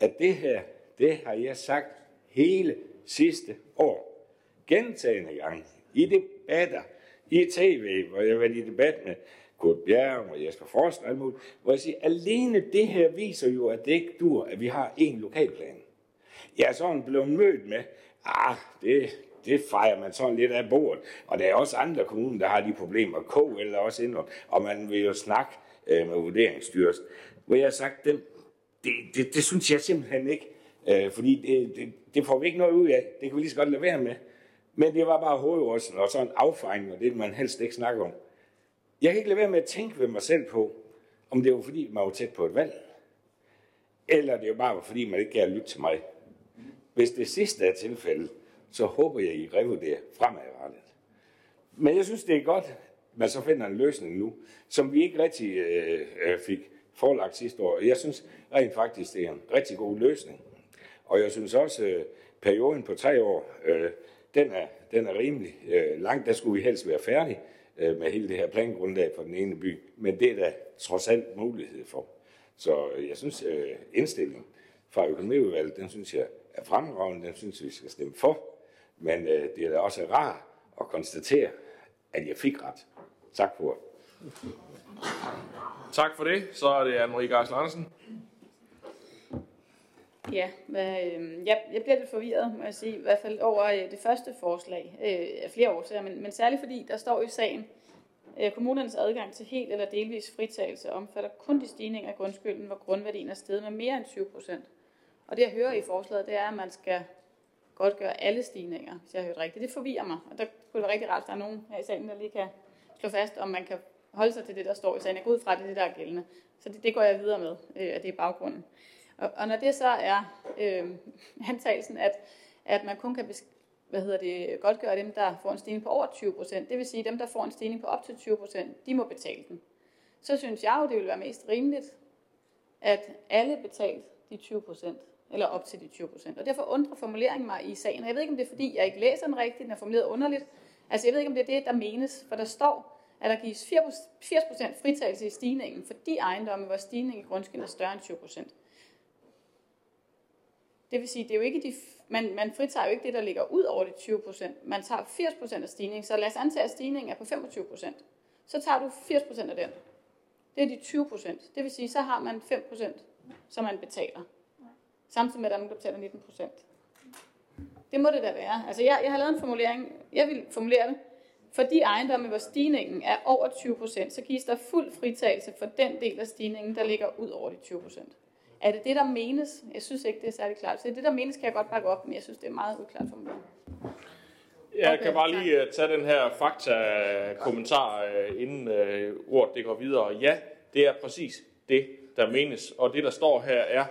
[SPEAKER 5] at det her, det har jeg sagt hele sidste år. Gentagende gange. I debatter, i tv, hvor jeg har været i debat med Kurt Bjerg og Jesper Forst og alt muligt, hvor jeg siger, alene det her viser jo, at det ikke dur, at vi har en lokalplan. Jeg er sådan blevet mødt med, ah, det, det fejrer man sådan lidt af bordet. Og der er også andre kommuner, der har de problemer. K eller også indhold. Og man vil jo snakke øh, med vurderingsstyrelsen. Hvor jeg har sagt, det, det, det, det synes jeg simpelthen ikke. Øh, fordi det, det, det, får vi ikke noget ud af. Det kan vi lige så godt lade være med. Men det var bare hovedrøsten og så en affejning, og det man helst ikke snakker om. Jeg kan ikke lade være med at tænke ved mig selv på, om det var fordi, man var tæt på et valg. Eller det var bare fordi, man ikke kan lytte til mig. Hvis det sidste er tilfældet, så håber jeg, I revurderer fremadrettet. Men jeg synes, det er godt, at man så finder en løsning nu, som vi ikke rigtig øh, øh, fik forelagt sidste år. Jeg synes rent faktisk, det er en rigtig god løsning. Og jeg synes også, øh, perioden på tre år, øh, den, er, den er rimelig øh, lang. Der skulle vi helst være færdige øh, med hele det her plangrundlag for den ene by. Men det er der trods alt mulighed for. Så øh, jeg synes, øh, indstillingen fra økonomiudvalget, den synes jeg er fremragende. Den synes vi skal stemme for. Men øh, det er da også rart at konstatere, at jeg fik ret. Tak for
[SPEAKER 1] Tak for det. Så er det Anne-Marie Andersen.
[SPEAKER 3] Ja, hvad, øh, jeg, jeg bliver lidt forvirret, må jeg sige, i hvert fald over øh, det første forslag øh, af flere årsager, men, men særligt fordi der står i sagen, øh, kommunernes adgang til helt eller delvis fritagelse omfatter kun de stigninger af grundskylden, hvor grundværdien er steget med mere end 20 procent. Og det jeg hører i forslaget, det er, at man skal godt gøre alle stigninger, hvis jeg har hørt rigtigt. Det forvirrer mig, og der kunne det være rigtig rart, at der er nogen her i salen, der lige kan slå fast, om man kan holde sig til det, der står i sagen. Jeg går ud fra, at det er det, der er gældende. Så det, det går jeg videre med, øh, at det er baggrunden. Og, og når det så er øh, antagelsen, at, at man kun kan hvad hedder det, godt gøre dem, der får en stigning på over 20 procent, det vil sige dem, der får en stigning på op til 20 procent, de må betale den. Så synes jeg jo, det vil være mest rimeligt, at alle betalte de 20 procent, eller op til de 20 procent. Og derfor undrer formuleringen mig i sagen. Og jeg ved ikke, om det er, fordi jeg ikke læser den rigtigt, den er formuleret underligt. Altså, jeg ved ikke, om det er det, der menes, for der står, at der gives 80 procent fritagelse i stigningen for de ejendomme, hvor stigningen i grundskylden er større end 20 procent. Det vil sige, det er jo ikke de, man, man fritager jo ikke det, der ligger ud over de 20 procent. Man tager 80 procent af stigningen, så lad os antage, at stigningen er på 25 procent. Så tager du 80 procent af den. Det er de 20 procent. Det vil sige, så har man 5 procent, som man betaler. Samtidig med, at der er nogen, der betaler 19 procent. Det må det da være. Altså, jeg, jeg har lavet en formulering. Jeg vil formulere det. For de ejendomme, hvor stigningen er over 20 procent, så gives der fuld fritagelse for den del af stigningen, der ligger ud over de 20 procent. Er det det, der menes? Jeg synes ikke, det er særlig klart. Så det, der menes, kan jeg godt bakke op, men jeg synes, det er meget uklart for mig.
[SPEAKER 1] Jeg okay, kan bare lige tak. tage den her fakta-kommentar, uh, inden uh, ordet det går videre. Ja, det er præcis det, der menes. Og det, der står her, er,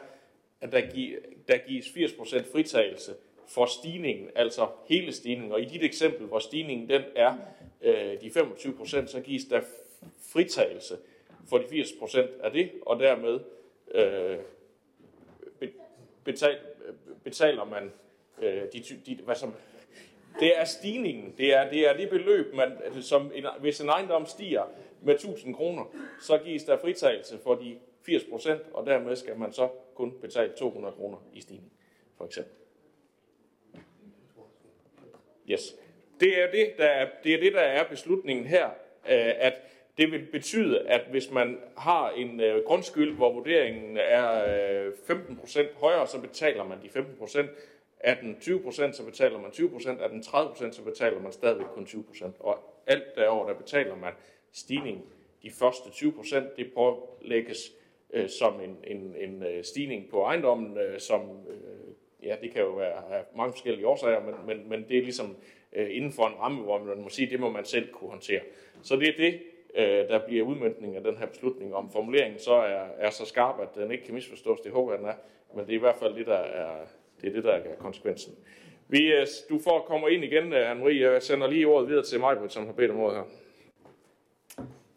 [SPEAKER 1] at der, gi- der gives 80% fritagelse for stigningen, altså hele stigningen. Og i dit eksempel, hvor stigningen den er uh, de 25%, så gives der fritagelse for de 80% af det, og dermed uh, betal, betaler man øh, de, de, hvad som, det er stigningen, det er det, er det beløb, man, som en, hvis en ejendom stiger med 1000 kroner, så gives der fritagelse for de 80 procent, og dermed skal man så kun betale 200 kroner i stigning, for eksempel. Yes. Det er det, der er, det er det, der er beslutningen her, øh, at det vil betyde, at hvis man har en øh, grundskyld, hvor vurderingen er øh, 15% højere, så betaler man de 15%. Er den 20%, så betaler man 20%. Er den 30%, så betaler man stadigvæk kun 20%. Og alt derover der betaler man stigning. De første 20%, det pålægges øh, som en, en, en øh, stigning på ejendommen, øh, som, øh, ja, det kan jo være af mange forskellige årsager, men, men, men det er ligesom øh, inden for en ramme, hvor man må sige, det må man selv kunne håndtere. Så det er det, øh, der bliver udmyndning af den her beslutning. Om formuleringen så er, er så skarp, at den ikke kan misforstås, det håber jeg, den er. Men det er i hvert fald det, der er, det er, det, der er konsekvensen. Vi, øh, du får komme ind igen, øh, Anne-Marie. Jeg sender lige ordet videre til mig, som har bedt om ordet her.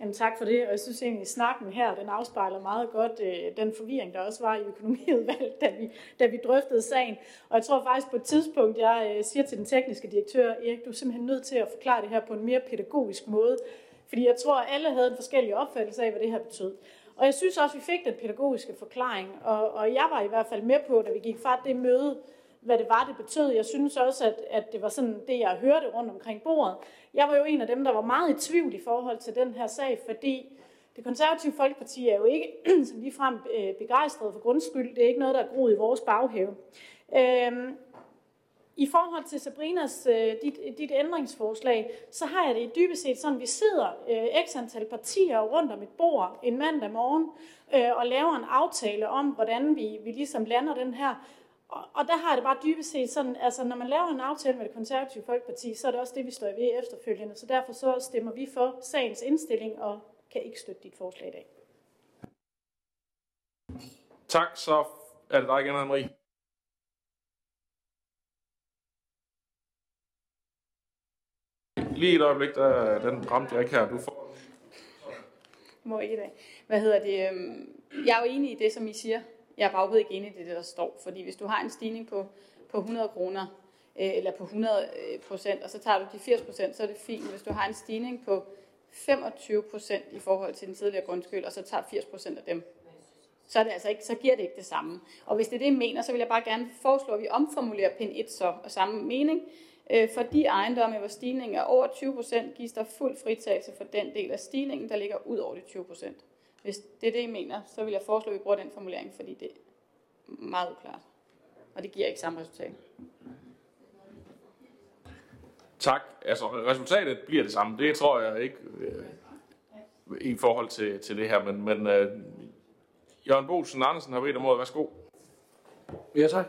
[SPEAKER 11] Jamen tak for det, og jeg synes egentlig, at snakken her, den afspejler meget godt øh, den forvirring, der også var i økonomiudvalget, da vi, da vi drøftede sagen. Og jeg tror faktisk på et tidspunkt, jeg øh, siger til den tekniske direktør, Erik, du er simpelthen nødt til at forklare det her på en mere pædagogisk måde, fordi jeg tror, at alle havde en forskellig opfattelse af, hvad det her betød. Og jeg synes også, at vi fik den pædagogiske forklaring, og, og jeg var i hvert fald med på, da vi gik fra det møde, hvad det var, det betød. Jeg synes også, at, at det var sådan det, jeg hørte rundt omkring bordet. Jeg var jo en af dem, der var meget i tvivl i forhold til den her sag, fordi det konservative folkeparti er jo ikke som ligefrem øh, begejstret for grundskyld. Det er ikke noget, der er groet i vores baghave. Øhm, i forhold til Sabrinas øh, dit, dit ændringsforslag, så har jeg det i dybest set sådan, vi sidder øh, x antal partier rundt om et bord en mandag morgen øh, og laver en aftale om, hvordan vi, vi ligesom lander den her. Og, og der har jeg det bare dybest set sådan, altså når man laver en aftale med det konservative folkeparti, så er det også det, vi står ved efterfølgende. Så derfor så stemmer vi for sagens indstilling og kan ikke støtte dit forslag i dag.
[SPEAKER 1] Tak, så er det dig igen, Anne-Marie. Lige et øjeblik, der, den ramte jeg ikke her. Du får...
[SPEAKER 3] Må ikke det. Hvad hedder det? Øhm, jeg er jo enig i det, som I siger. Jeg er bare overhovedet ikke enig i det, der står. Fordi hvis du har en stigning på, på 100 kroner, øh, eller på 100 øh, procent, og så tager du de 80 procent, så er det fint. Hvis du har en stigning på 25 procent i forhold til den tidligere grundskyld, og så tager 80 procent af dem, så, er det altså ikke, så giver det ikke det samme. Og hvis det er det, jeg mener, så vil jeg bare gerne foreslå, at vi omformulerer pind 1 så, og samme mening. Øh, For de ejendomme, hvor stigningen er over 20 procent, gives der fuld fritagelse for den del af stigningen, der ligger ud over de 20 procent. Hvis det er det, I mener, så vil jeg foreslå, at vi bruger den formulering, fordi det er meget uklart. Og det giver ikke samme resultat.
[SPEAKER 1] Tak. Altså, resultatet bliver det samme. Det tror jeg ikke øh, i forhold til, til det her. Men, men øh, Jørgen Bosen Andersen har bedt om ordet. Værsgo.
[SPEAKER 12] Ja, tak.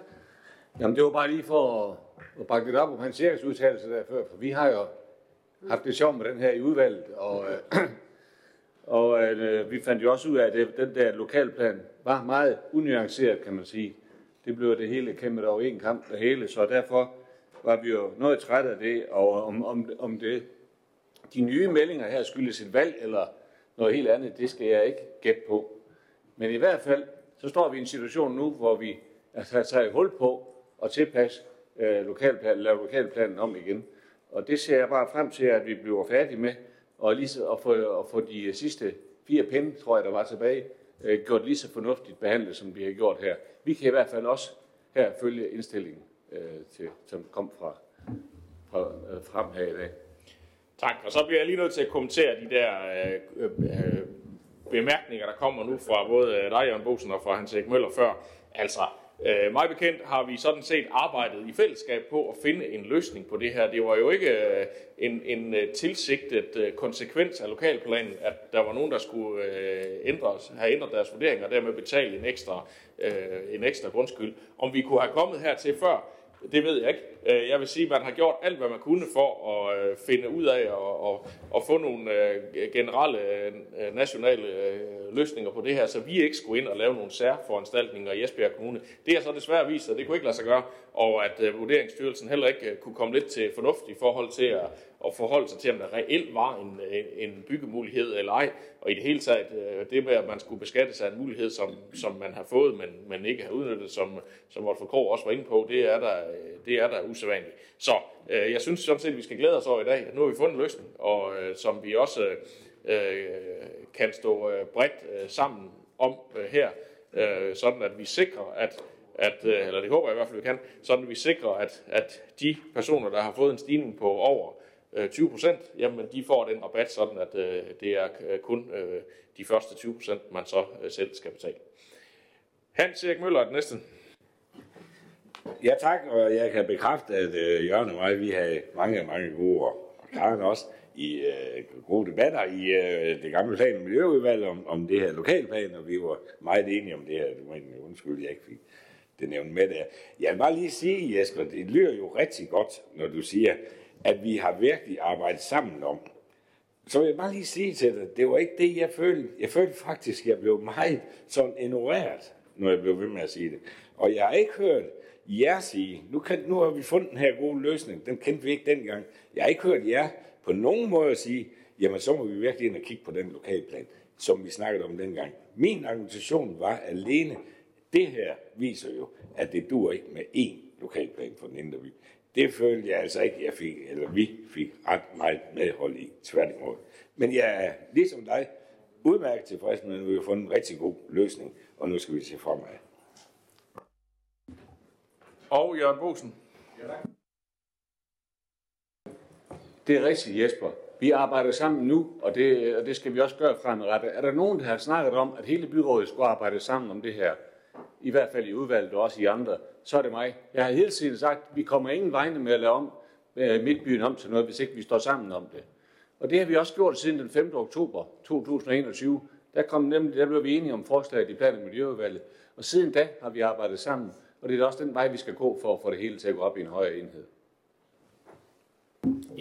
[SPEAKER 12] Jamen, det var bare lige for og at bakke lidt op om hans udtalelse der før, for vi har jo haft det sjovt med den her i udvalget, og, øh, og øh, vi fandt jo også ud af, at det, den der lokalplan var meget unuanceret, kan man sige. Det blev det hele kæmpet over en kamp, det hele, så derfor var vi jo noget træt af det, og om, om, om det, de nye meldinger her skyldes et valg eller noget helt andet, det skal jeg ikke gætte på. Men i hvert fald, så står vi i en situation nu, hvor vi har taget hul på at tilpasse øh, lokalplan, lave lokalplanen om igen. Og det ser jeg bare frem til, at vi bliver færdige med, og lige så, at, få, at få de sidste fire pinde, tror jeg, der var tilbage, øh, gjort lige så fornuftigt behandlet, som vi har gjort her. Vi kan i hvert fald også her følge indstillingen, øh, til, som kom fra, fra øh, frem her i dag.
[SPEAKER 1] Tak. Og så bliver jeg lige nødt til at kommentere de der øh, øh, øh bemærkninger, der kommer nu fra både øh, dig, Jørgen Bosen, og fra Hans Erik Møller før. Altså, øh, mig bekendt har vi sådan set arbejdet i fællesskab på at finde en løsning på det her. Det var jo ikke øh, en, en øh, tilsigtet øh, konsekvens af lokalplanen, at der var nogen, der skulle øh, ændres, have ændret deres vurdering og dermed betale en ekstra, øh, en ekstra grundskyld. Om vi kunne have kommet hertil før, det ved jeg ikke. Øh, jeg vil sige, at man har gjort alt, hvad man kunne for at øh, finde ud af og, og, og få nogle øh, generelle nationale løsninger på det her, så vi ikke skulle ind og lave nogle særforanstaltninger i Esbjerg Kommune. Det er så desværre vist, at det kunne ikke lade sig gøre, og at Vurderingsstyrelsen heller ikke kunne komme lidt til fornuft i forhold til at, at forholde sig til, om der reelt var en, øh, en, byggemulighed eller ej. Og i det hele taget, øh, det med, at man skulle beskatte sig af en mulighed, som, som man har fået, men, men ikke har udnyttet, som, som Wolf Krog også var inde på, det er der, øh, det er der usædvanligt. Så øh, jeg synes sådan set, at vi skal glæde os over i dag, nu har vi fundet en løsning, og øh, som vi også øh, kan stå øh, bredt øh, sammen om øh, her, øh, sådan at vi sikrer, at at, eller det håber jeg i hvert fald, vi kan, sådan at vi sikrer, at, at de personer, der har fået en stigning på over Øh, 20 procent, jamen de får den rabat, sådan at øh, det er øh, kun øh, de første 20 procent, man så øh, selv skal betale. Hans Erik Møller er den næste.
[SPEAKER 5] Ja tak, og jeg kan bekræfte, at øh, Jørgen og mig, vi havde mange, mange gode, og Karen også, i øh, gode debatter i øh, det gamle plan- og miljøudvalg om, om det her lokalplan, og vi var meget enige om det her. Du må egentlig undskylde, jeg ikke fik det nævnt med der. Jeg vil bare lige sige, Jesper, det lyder jo rigtig godt, når du siger, at vi har virkelig arbejdet sammen om, så vil jeg bare lige sige til dig, det var ikke det, jeg følte. Jeg følte faktisk, at jeg blev meget sådan ignoreret, når jeg blev ved med at sige det. Og jeg har ikke hørt jer sige, nu, kan, nu har vi fundet den her gode løsning, den kendte vi ikke dengang. Jeg har ikke hørt jer på nogen måde sige, jamen så må vi virkelig ind og kigge på den lokalplan, som vi snakkede om dengang. Min argumentation var alene, det her viser jo, at det dur ikke med én lokalplan for den indre by. Det følte jeg altså ikke, jeg fik, eller vi fik ret meget medhold i, tværtimod. Men jeg er ligesom dig udmærket tilfreds med, at vi har fundet en rigtig god løsning, og nu skal vi se fremad.
[SPEAKER 1] Og Jørgen Bosen.
[SPEAKER 12] Det er rigtigt, Jesper. Vi arbejder sammen nu, og det, og det skal vi også gøre fremadrettet. Er der nogen, der har snakket om, at hele byrådet skulle arbejde sammen om det her? I hvert fald i udvalget og også i andre. Så er det mig. Jeg har hele tiden sagt, at vi kommer ingen vegne med at lave om øh, midtbyen om til noget, hvis ikke vi står sammen om det. Og det har vi også gjort siden den 5. oktober 2021. Der, kom nemlig, der blev vi enige om forslaget i plan- og miljøudvalget. Og siden da har vi arbejdet sammen. Og det er også den vej, vi skal gå for at få det hele til at gå op i en højere enhed.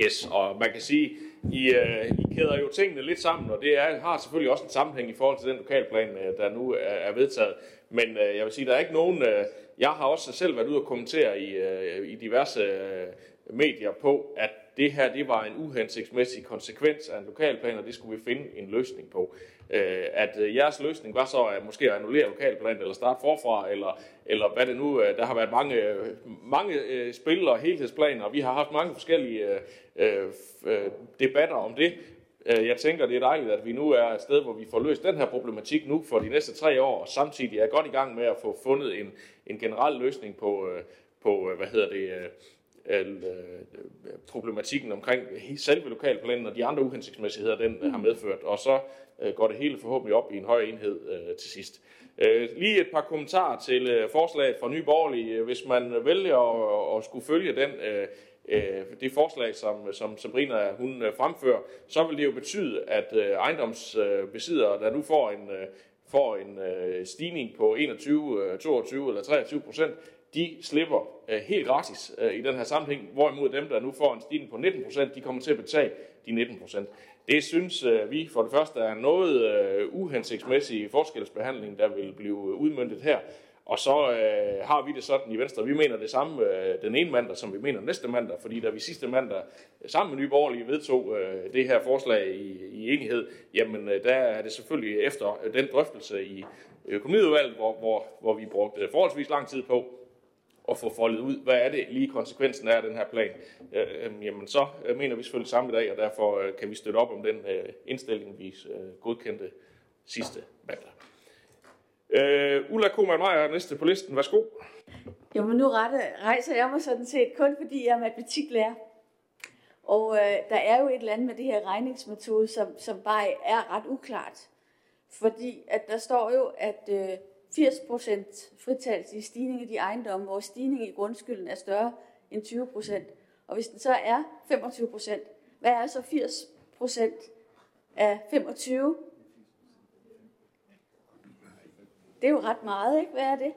[SPEAKER 1] Yes, og man kan sige, I, uh, I kæder jo tingene lidt sammen, og det er, har selvfølgelig også en sammenhæng i forhold til den lokalplan, uh, der nu er, er vedtaget. Men uh, jeg vil sige, der er ikke nogen... Uh, jeg har også selv været ude og kommentere i, øh, i diverse øh, medier på, at det her det var en uhensigtsmæssig konsekvens af en lokalplan, og det skulle vi finde en løsning på. Øh, at øh, jeres løsning var så at måske at annullere lokalplanen, eller starte forfra, eller, eller hvad det nu øh, Der har været mange, øh, mange øh, spil og helhedsplaner, og vi har haft mange forskellige øh, øh debatter om det. Jeg tænker, det er dejligt, at vi nu er et sted, hvor vi får løst den her problematik nu for de næste tre år, og samtidig er godt i gang med at få fundet en, en generel løsning på, på hvad hedder det, problematikken omkring selve lokalplanen og de andre uhensigtsmæssigheder, den har medført. Og så øh, går det hele forhåbentlig op i en høj enhed øh, til sidst. Øh, lige et par kommentarer til øh, forslaget fra Nye Borgerlige. Hvis man vælger at skulle følge den, øh, det forslag, som, som Sabrina hun øh, fremfører, så vil det jo betyde, at øh, ejendomsbesiddere, der nu får en, øh, får en øh, stigning på 21, 22 øh, eller 23 procent, de slipper øh, helt gratis øh, i den her sammenhæng, hvorimod dem, der nu får en stigning på 19 procent, de kommer til at betale de 19 procent. Det synes øh, vi for det første er noget øh, uhensigtsmæssig forskelsbehandling, der vil blive udmyndtet her. Og så øh, har vi det sådan i Venstre, vi mener det samme øh, den ene mandag, som vi mener næste mandag, fordi da vi sidste mandag sammen med Nye Borgerlige vedtog øh, det her forslag i, i enighed, jamen øh, der er det selvfølgelig efter den drøftelse i økonomiudvalget, hvor, hvor, hvor vi brugte forholdsvis lang tid på at få foldet ud, hvad er det lige konsekvensen af den her plan, øh, øh, jamen så øh, mener vi selvfølgelig samme i dag, og derfor øh, kan vi støtte op om den øh, indstilling, vi øh, godkendte sidste mandag. Øh, Ulla Koman Meyer næste på listen. Værsgo.
[SPEAKER 6] Jo, men nu rette, rejser jeg mig sådan set kun fordi jeg er matematiklærer. Og øh, der er jo et eller andet med det her regningsmetode, som, som bare er ret uklart. Fordi at der står jo, at øh, 80% fritagelse i stigning i de ejendomme, hvor stigningen i grundskylden er større end 20%. Og hvis den så er 25%, hvad er så 80% af 25? Det er jo ret meget, ikke? Hvad er det?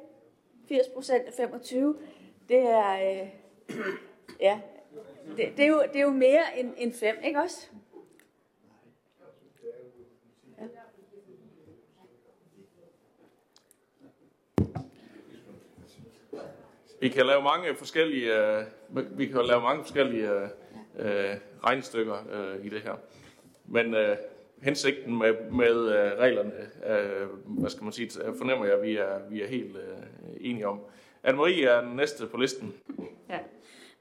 [SPEAKER 6] 80% af 25, det er, øh, ja, det, det, er jo, det er jo mere end, end fem, ikke også?
[SPEAKER 1] Vi kan lave mange forskellige, øh, vi kan lave mange forskellige øh, øh regnestykker øh, i det her. Men øh, hensigten med, med øh, reglerne, øh, hvad skal man sige, fornemmer jeg, at vi er, vi er helt øh, enige om. Anne-Marie er den næste på listen.
[SPEAKER 3] Ja.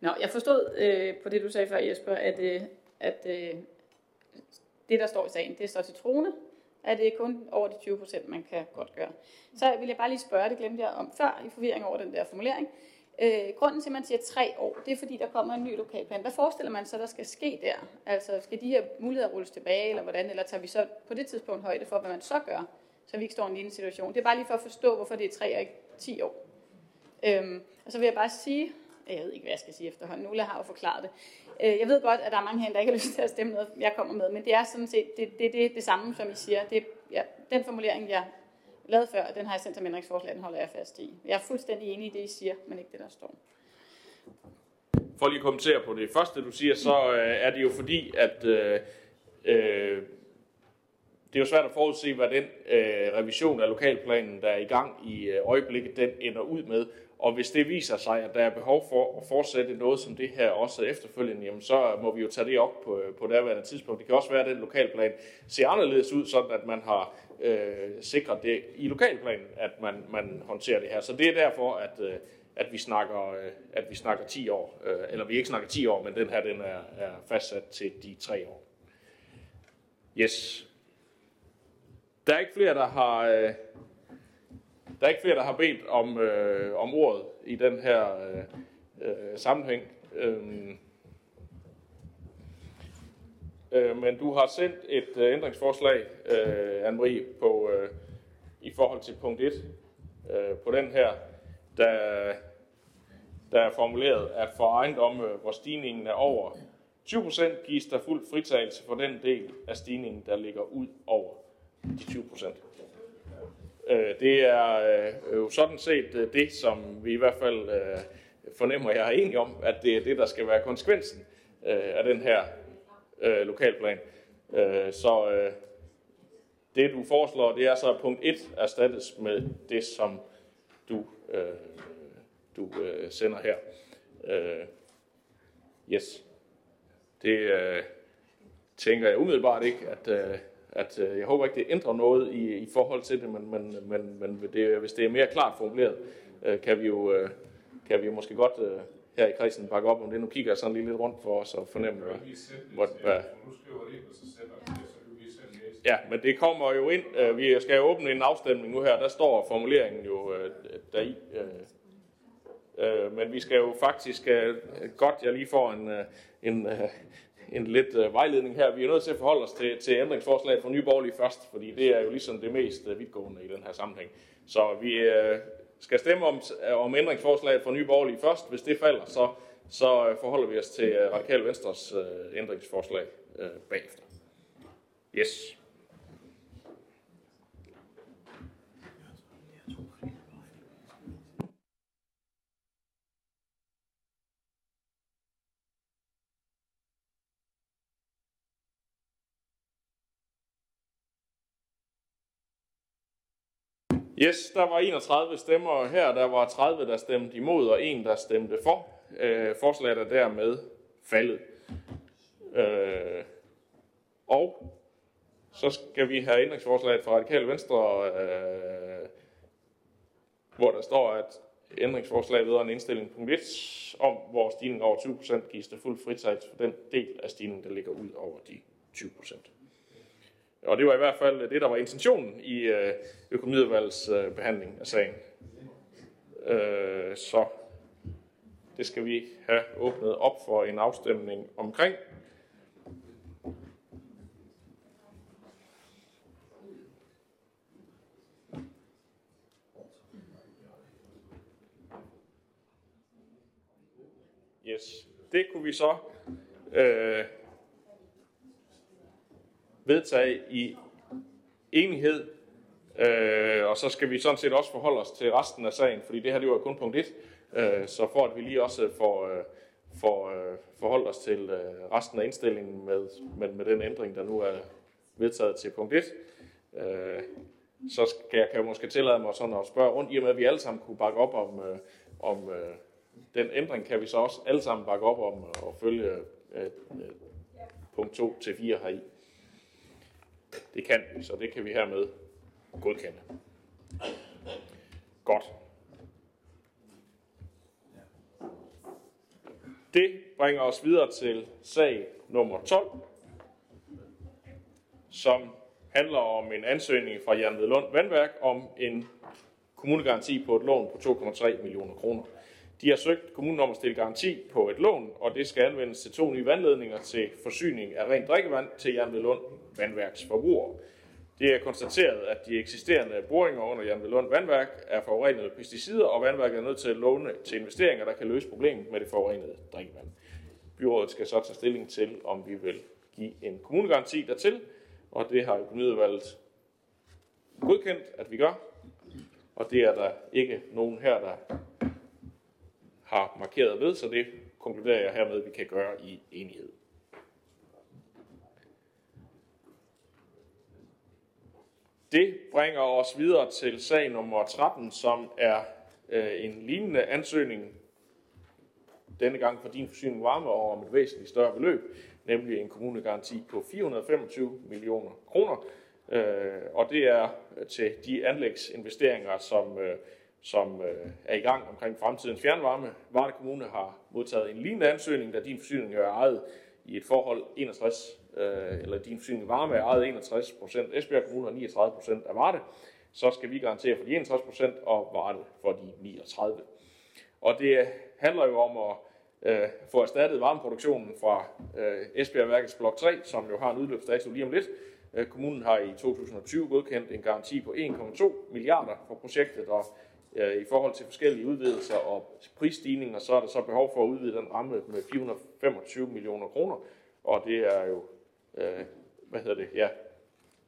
[SPEAKER 3] Nå, jeg forstod øh, på det, du sagde før, Jesper, at, øh, at øh, det, der står i sagen, det står til trone, at det er kun over de 20 procent, man kan godt gøre. Så vil jeg bare lige spørge, det glemte jeg om før, i forvirring over den der formulering. Øh, grunden til, at man siger tre år, det er fordi, der kommer en ny lokalplan. Hvad forestiller man så, der skal ske der? Altså, skal de her muligheder rulles tilbage, eller hvordan? Eller tager vi så på det tidspunkt højde for, hvad man så gør, så vi ikke står i en lignende situation? Det er bare lige for at forstå, hvorfor det er tre og ikke ti år. Øhm, og så vil jeg bare sige, jeg ved ikke, hvad jeg skal sige efterhånden, Nulla har jo forklaret det. Øh, jeg ved godt, at der er mange her, der ikke har lyst til at stemme noget, jeg kommer med, men det er sådan set det, det, det, det samme, som I siger. Det, ja, den formulering, jeg lavet før, den har jeg sendt som ændringsforslag, den holder jeg fast i. Jeg er fuldstændig enig i det, I siger, men ikke det, der står.
[SPEAKER 1] For lige at kommentere på det første, du siger, så øh, er det jo fordi, at øh, Øh, det er jo svært at forudse, hvad den øh, revision af lokalplanen, der er i gang i øh, øjeblikket, den ender ud med. Og hvis det viser sig, at der er behov for at fortsætte noget som det her også efterfølgende, jamen så må vi jo tage det op på, på derværende tidspunkt. Det kan også være, at den lokalplan ser anderledes ud, sådan at man har øh, sikret det i lokalplanen, at man, man håndterer det her. Så det er derfor, at, øh, at, vi, snakker, øh, at vi snakker 10 år. Øh, eller vi ikke snakker 10 år, men den her den er, er fastsat til de 3 år. Yes. Der er ikke flere, der har, øh, der er ikke flere, der har bedt om, øh, om ordet i den her øh, øh, sammenhæng. Øh, øh, men du har sendt et øh, ændringsforslag, øh, Anne-Marie, på, øh, i forhold til punkt 1 øh, på den her, der, der er formuleret, at for ejendomme, hvor stigningen er over 20% gives der fuld fritagelse for den del af stigningen, der ligger ud over de 20%. Øh, det er øh, jo sådan set øh, det, som vi i hvert fald øh, fornemmer, jeg er enig om, at det er det, der skal være konsekvensen af den her lokalplan. Så det, du foreslår, det er så, at punkt 1 erstattes med det, som du, du sender her. Yes. Det tænker jeg umiddelbart ikke, at, at øh, jeg håber ikke, det ændrer noget i, i forhold til det, men, men, men, men det, hvis det er mere klart formuleret, øh, kan vi jo øh, kan vi jo måske godt øh, her i kredsen bakke op om det. Nu kigger jeg sådan lige lidt rundt for os og fornemme, hvad... hvad, hvad Ja, men det kommer jo ind. Øh, vi skal jo åbne en afstemning nu her. Der står formuleringen jo øh, deri. Øh, øh, men vi skal jo faktisk øh, godt, jeg lige får en, øh, en, øh, en lidt øh, vejledning her. Vi er nødt til at forholde os til, til ændringsforslaget fra Nye Borgerlige først, fordi det er jo ligesom det mest øh, vidtgående i den her sammenhæng. Så vi øh, skal stemme om, øh, om ændringsforslaget fra Nye Borgerlige først. Hvis det falder, så, så øh, forholder vi os til øh, Radikal Venstres øh, ændringsforslag øh, bagefter. Yes. Yes, der var 31 stemmer her, der var 30, der stemte imod, og en, der stemte for. Øh, forslaget er dermed faldet. Øh, og så skal vi have ændringsforslaget fra Radikale Venstre, øh, hvor der står, at ændringsforslaget vedrørende en indstilling punkt 1, om hvor stigningen over 20% gives det fuld fritagelse for den del af stigningen, der ligger ud over de 20%. Og det var i hvert fald det, der var intentionen i øh, økonomiudvalgets behandling af sagen. Øh, så det skal vi have åbnet op for en afstemning omkring. Yes, det kunne vi så øh, vedtage i enighed, øh, og så skal vi sådan set også forholde os til resten af sagen, fordi det her det var kun punkt 1, øh, så for at vi lige også får, øh, får øh, forholdt os til øh, resten af indstillingen med, med, med den ændring, der nu er vedtaget til punkt 1, øh, så skal jeg, kan jeg måske tillade mig sådan at spørge rundt, i og med at vi alle sammen kunne bakke op om, øh, om øh, den ændring, kan vi så også alle sammen bakke op om og følge øh, øh, punkt 2 til 4 heri. Det kan vi, så det kan vi hermed godkende. Godt. Det bringer os videre til sag nummer 12, som handler om en ansøgning fra Jan Lund Vandværk om en kommunegaranti på et lån på 2,3 millioner kroner. De har søgt kommunen om at stille garanti på et lån, og det skal anvendes til to nye vandledninger til forsyning af rent drikkevand til Jernvedlund Vandværks forbrugere. Det er konstateret, at de eksisterende boringer under Jernvedlund Vandværk er forurenet med pesticider, og vandværket er nødt til at låne til investeringer, der kan løse problemet med det forurenede drikkevand. Byrådet skal så tage stilling til, om vi vil give en kommunegaranti dertil, og det har økonomiudvalget godkendt, at vi gør. Og det er der ikke nogen her, der har markeret ved, så det konkluderer jeg hermed, at vi kan gøre i enighed. Det bringer os videre til sag nummer 13, som er øh, en lignende ansøgning, denne gang for din forsyning varme og om et væsentligt større beløb, nemlig en kommunegaranti på 425 millioner kroner. Øh, og det er til de anlægsinvesteringer, som, øh, som øh, er i gang omkring fremtidens fjernvarme. Varde Kommune har modtaget en lignende ansøgning, da din forsyning er ejet i et forhold 61, øh, eller din forsyning varme er ejet 61 procent Esbjerg Kommune og 39 procent af Varde, så skal vi garantere for de 61 procent og Varde for de 39. Og det handler jo om at øh, få erstattet varmeproduktionen fra øh, Esbjerg-værkets blok 3, som jo har en udløbsdato lige om lidt. Øh, kommunen har i 2020 godkendt en garanti på 1,2 milliarder for projektet, og Øh, i forhold til forskellige udvidelser og prisstigninger, så er der så behov for at udvide den ramme med 425 millioner kroner, og det er jo, øh, hvad hedder det, ja,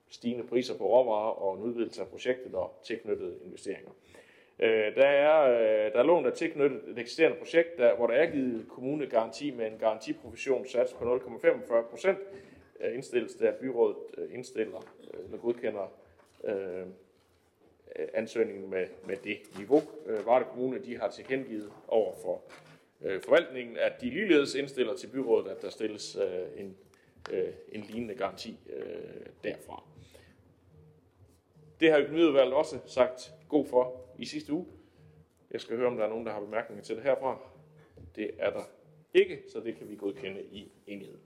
[SPEAKER 1] stigende priser på råvarer og en udvidelse af projektet og tilknyttede investeringer. Øh, der, er, øh, der er lån, der tilknyttet et eksisterende projekt, der, hvor der er givet kommunegaranti med en garantiprovisionssats på 0,45 procent. Øh, indstilles det, at byrådet øh, indstiller øh, eller godkender øh, Øh, ansøgningen med, med det niveau. Øh, Varde Kommune de har tilkendegivet over for øh, forvaltningen, at de ligeledes indstiller til byrådet, at der stilles en, en lignende garanti derfra. Det har økonomiudvalget også sagt god for i sidste uge. Jeg skal høre, om der er nogen, der har bemærkninger til det herfra. Det er der ikke, så det kan vi godkende i enighed.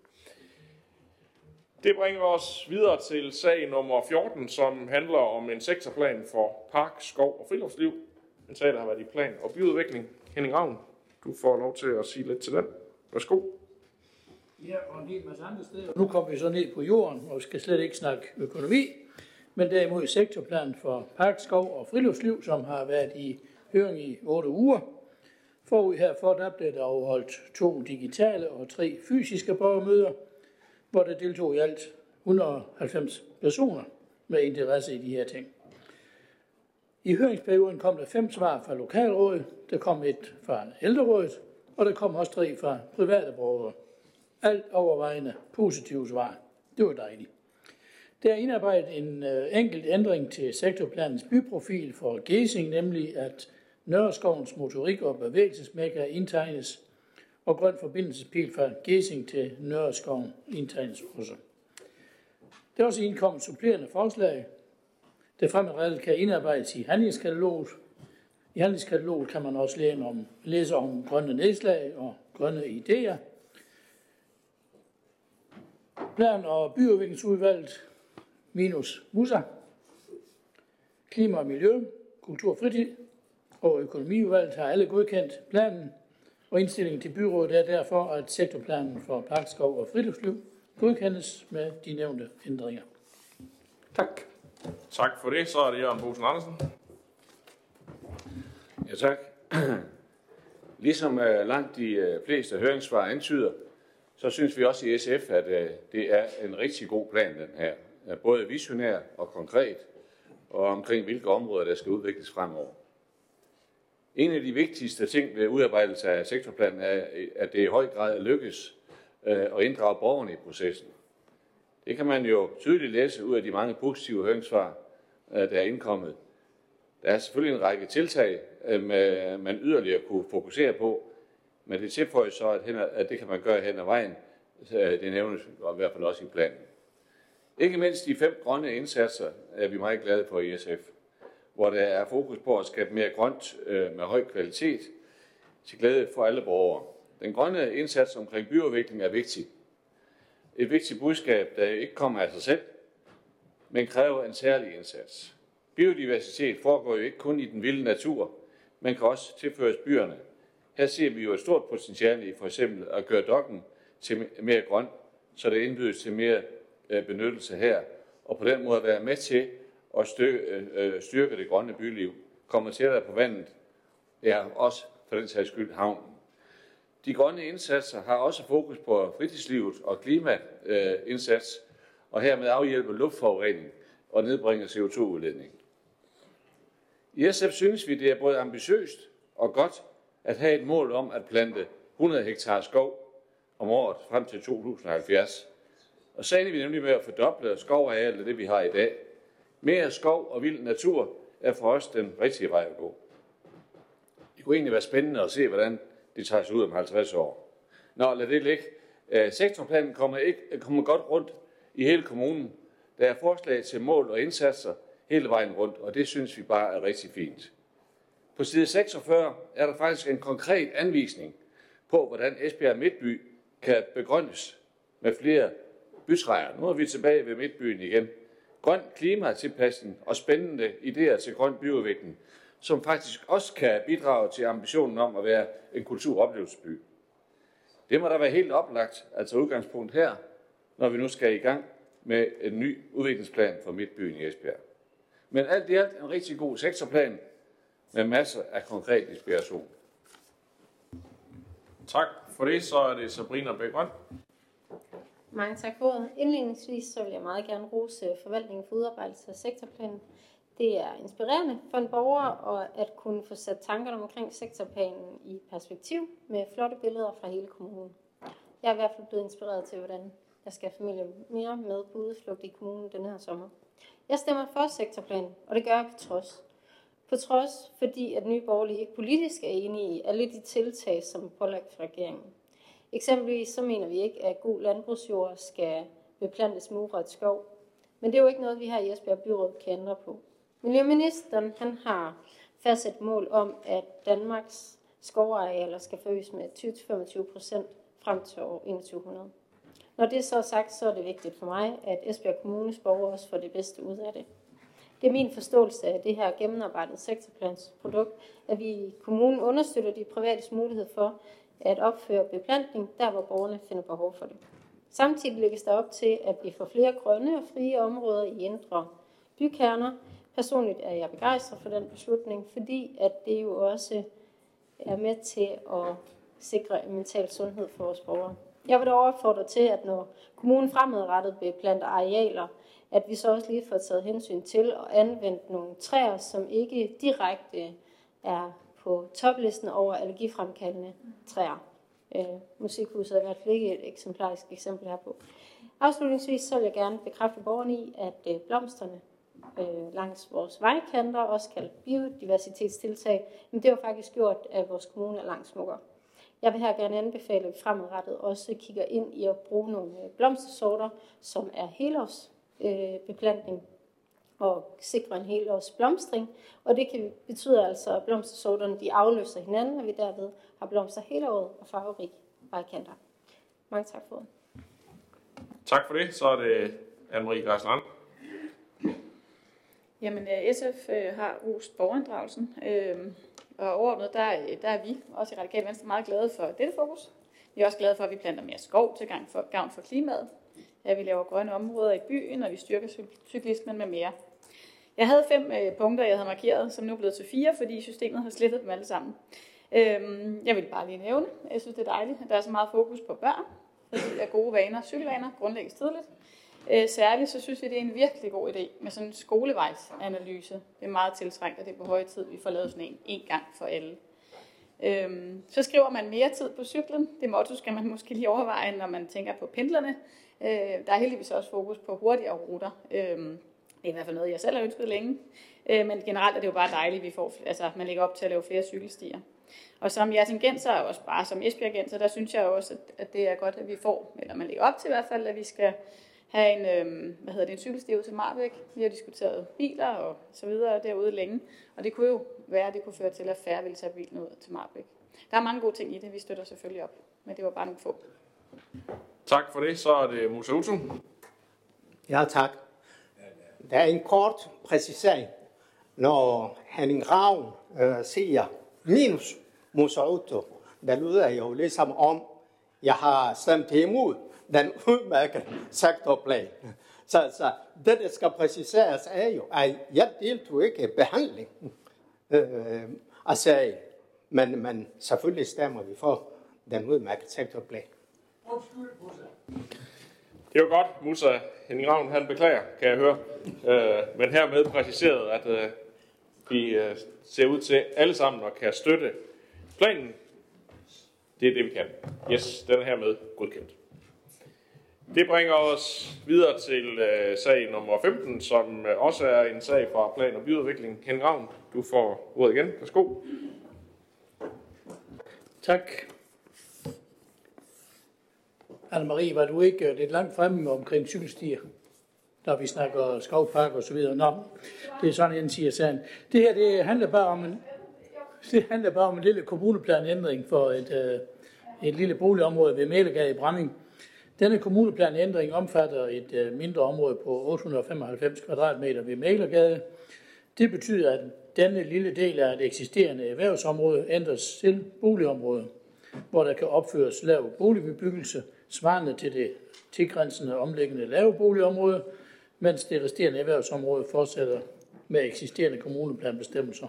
[SPEAKER 1] Det bringer os videre til sag nummer 14, som handler om en sektorplan for park, skov og friluftsliv. En sag, der har været i plan og byudvikling. Henning Ravn, du får lov til at sige lidt til den. Værsgo.
[SPEAKER 13] Ja, og en hel masse andre steder. Nu kommer vi så ned på jorden, og skal slet ikke snakke økonomi, men derimod sektorplanen for park, skov og friluftsliv, som har været i høring i 8 uger. Forud herfor der blev der afholdt to digitale og tre fysiske borgermøder, hvor der deltog i alt 190 personer med interesse i de her ting. I høringsperioden kom der fem svar fra lokalrådet, der kom et fra ældrerådet, og der kom også tre fra private borgere. Alt overvejende positive svar. Det var dejligt. Der er indarbejdet en øh, enkelt ændring til sektorplanens byprofil for Gesing, nemlig at Nørreskovens motorik og bevægelsesmækker indtegnes, og grøn forbindelsespil fra Gesing til Nørreskoven indtegnes også. Der er også indkommet supplerende forslag, der fremadrettet kan indarbejdes i handlingskataloget. I handlingskataloget kan man også læse om, læse om grønne nedslag og grønne idéer. Plan- og byudviklingsudvalget minus Musa, klima og miljø, kultur og fritid og økonomiudvalget har alle godkendt planen, og indstillingen til byrådet er derfor, at sektorplanen for parkskov og friluftsliv godkendes med de nævnte ændringer. Tak.
[SPEAKER 1] Tak for det. Så er det Jørgen Bosen Andersen.
[SPEAKER 12] Ja, tak. Ligesom uh, langt de uh, fleste høringssvar antyder, så synes vi også i SF, at uh, det er en rigtig god plan, den her. Både visionær og konkret, og omkring hvilke områder, der skal udvikles fremover. En af de vigtigste ting ved udarbejdelse af sektorplanen er, at det i høj grad lykkes øh, at inddrage borgerne i processen. Det kan man jo tydeligt læse ud af de mange positive høringssvar, øh, der er indkommet. Der er selvfølgelig en række tiltag, øh, man yderligere kunne fokusere på, men det tilføjer så, at, hen, at det kan man gøre hen ad vejen. Det nævnes i hvert fald også i planen. Ikke mindst de fem grønne indsatser er vi meget glade for i SF, hvor der er fokus på at skabe mere grønt øh, med høj kvalitet til glæde for alle borgere. Den grønne indsats omkring byudvikling er vigtig. Et vigtigt budskab, der ikke kommer af sig selv, men kræver en særlig indsats. Biodiversitet foregår jo ikke kun i den vilde natur, men kan også tilføres byerne. Her ser vi jo et stort potentiale i for eksempel at gøre dokken til mere grøn, så det indbydes til mere øh, benyttelse her, og på den måde være med til og øh, øh, styrke det grønne byliv. Kommer tættere på vandet, ja, også for den sags skyld havnen. De grønne indsatser har også fokus på fritidslivet og klimaindsats, og hermed afhjælpe luftforurening og nedbringe CO2-udledning. I SF synes vi, det er både ambitiøst og godt at have et mål om at plante 100 hektar skov om året frem til 2070. Og så ender vi nemlig med at fordoble skovarealet det, vi har i dag. Mere skov og vild natur er for os den rigtige vej at gå. Det kunne egentlig være spændende at se, hvordan det tager sig ud om 50 år. Nå, lad det ligge. Øh, sektorplanen kommer, ikke, kommer godt rundt i hele kommunen. Der er forslag til mål og indsatser hele vejen rundt, og det synes vi bare er rigtig fint. På side 46 er der faktisk en konkret anvisning på, hvordan Esbjerg Midtby kan begrønnes med flere bytræer. Nu er vi tilbage ved Midtbyen igen. Grøn klimatilpasning og spændende idéer til grøn byudvikling, som faktisk også kan bidrage til ambitionen om at være en kulturoplevelsesby. Det må da være helt oplagt, altså udgangspunkt her, når vi nu skal i gang med en ny udviklingsplan for Midtbyen i Esbjerg. Men alt i alt en rigtig god sektorplan med masser af konkret inspiration.
[SPEAKER 1] Tak for det. Så er det Sabrina Bækgrøn.
[SPEAKER 9] Mange tak for ordet. Indledningsvis så vil jeg meget gerne rose forvaltningen for udarbejdelse af sektorplanen. Det er inspirerende for en borger og at kunne få sat tankerne omkring sektorplanen i perspektiv med flotte billeder fra hele kommunen. Jeg er i hvert fald blevet inspireret til, hvordan jeg skal have familien mere med på udflugt i kommunen den her sommer. Jeg stemmer for sektorplanen, og det gør jeg på trods. På trods, fordi at Nye Borgerlige ikke politisk er enige i alle de tiltag, som er pålagt fra regeringen. Eksempelvis så mener vi ikke, at god landbrugsjord skal beplantes med urørt skov. Men det er jo ikke noget, vi her i Esbjerg Byråd kan ændre på. Miljøministeren han har fastsat mål om, at Danmarks skovarealer skal forøges med 20-25 procent frem til år 2100. Når det så er sagt, så er det vigtigt for mig, at Esbjerg Kommunes borgere også får det bedste ud af det. Det er min forståelse af det her gennemarbejdede sektorplansprodukt, at vi i kommunen understøtter de private mulighed for at opføre beplantning, der hvor borgerne finder behov for det. Samtidig lægges der op til, at vi får flere grønne og frie områder i indre bykerner. Personligt er jeg begejstret for den beslutning, fordi at det jo også er med til at sikre en mental sundhed for vores borgere. Jeg vil dog opfordre til, at når kommunen fremadrettet beplanter arealer, at vi så også lige får taget hensyn til og anvendt nogle træer, som ikke direkte er på toplisten over allergifremkaldende træer. Øh, musikhuset er i hvert fald ikke et eksemplarisk eksempel herpå. Afslutningsvis så vil jeg gerne bekræfte borgerne i, at øh, blomsterne øh, langs vores vejkanter, også kaldt biodiversitetstiltag, men det har faktisk gjort, at vores kommune er langt smukkere. Jeg vil her gerne anbefale, at vi fremadrettet også kigger ind i at bruge nogle øh, blomstersorter, som er helårsbeplantning øh, og sikre en helårs blomstring. Og det kan betyde altså, at blomstersorterne de afløser hinanden, og vi derved har blomster hele året og farverig vejkanter. Mange tak for det.
[SPEAKER 1] Tak for det. Så er det Anne-Marie Græsland.
[SPEAKER 3] Jamen, øh, SF øh, har rost borgerinddragelsen, øh, og overordnet, der, der er vi også i Radikale Venstre meget glade for dette fokus. Vi er også glade for, at vi planter mere skov til gavn for, gavn for klimaet. At vi laver grønne områder i byen, og vi styrker cyklismen med mere. Jeg havde fem øh, punkter, jeg havde markeret, som nu er blevet til fire, fordi systemet har slettet dem alle sammen. Øhm, jeg vil bare lige nævne, jeg synes, det er dejligt, at der er så meget fokus på børn, fordi er gode vaner, cykelvaner, grundlægges tidligt. Øh, særligt så synes jeg, det er en virkelig god idé med sådan en skolevejsanalyse. Det er meget tiltrængt, og det er på høje tid, vi får lavet sådan en en gang for alle. Øhm, så skriver man mere tid på cyklen. Det motto skal man måske lige overveje, når man tænker på pendlerne. Øh, der er heldigvis også fokus på hurtigere ruter. Øh, det er i hvert fald noget, jeg selv har ønsket længe. Øh, men generelt er det jo bare dejligt, at vi får, altså, man lægger op til at lave flere cykelstier. Og som Jertingenser, og også bare som Esbjergenser, der synes jeg også, at, at det er godt, at vi får, eller man lægger op til i hvert fald, at vi skal have en, øh, hvad hedder det, en cykelsti ud til Marbæk. Vi har diskuteret biler og så videre derude længe, og det kunne jo være, at det kunne føre til, at færre ville tage bilen ud til Marbæk. Der er mange gode ting i det, vi støtter selvfølgelig op, men det var bare nogle få.
[SPEAKER 1] Tak for det. Så er det Musa Utu.
[SPEAKER 14] Ja, tak. Der er en kort præcisering. Når Henning Ravn øh, siger minus Musa Utu, der lyder jo ligesom om, jeg har stemt imod den udmærkede sektorplan. Så, så det, der skal præciseres, er jo, at jeg deltog ikke i behandling øh, af sagen, men, men selvfølgelig stemmer vi for den udmærkede sektorplan.
[SPEAKER 1] Det er godt, Musa Henning Ravn, han beklager, kan jeg høre. Øh, men hermed præciseret, at øh, vi øh, ser ud til alle sammen at kan støtte planen. Det er det, vi kan. Yes, den er hermed godkendt. Det bringer os videre til øh, sag nummer 15, som øh, også er en sag fra Plan- og Byudvikling. Henning Ravn, du får ordet igen. Værsgo.
[SPEAKER 13] Tak. Anne-Marie, var du ikke øh, lidt langt fremme omkring cykelstier, når vi snakker skovpark og så videre? Nå, det er sådan, jeg siger sagen. Det her, det handler bare om en, det handler bare om en lille kommuneplanændring for et, øh, et lille boligområde ved Mælegade i Bramming. Denne kommuneplanændring omfatter et øh, mindre område på 895 kvadratmeter ved Mælegade. Det betyder, at denne lille del af et eksisterende erhvervsområde ændres til boligområde, hvor der kan opføres lav boligbebyggelse, svarende til det tilgrænsende omliggende lave boligområde, mens det resterende erhvervsområde fortsætter med eksisterende kommuneplanbestemmelser.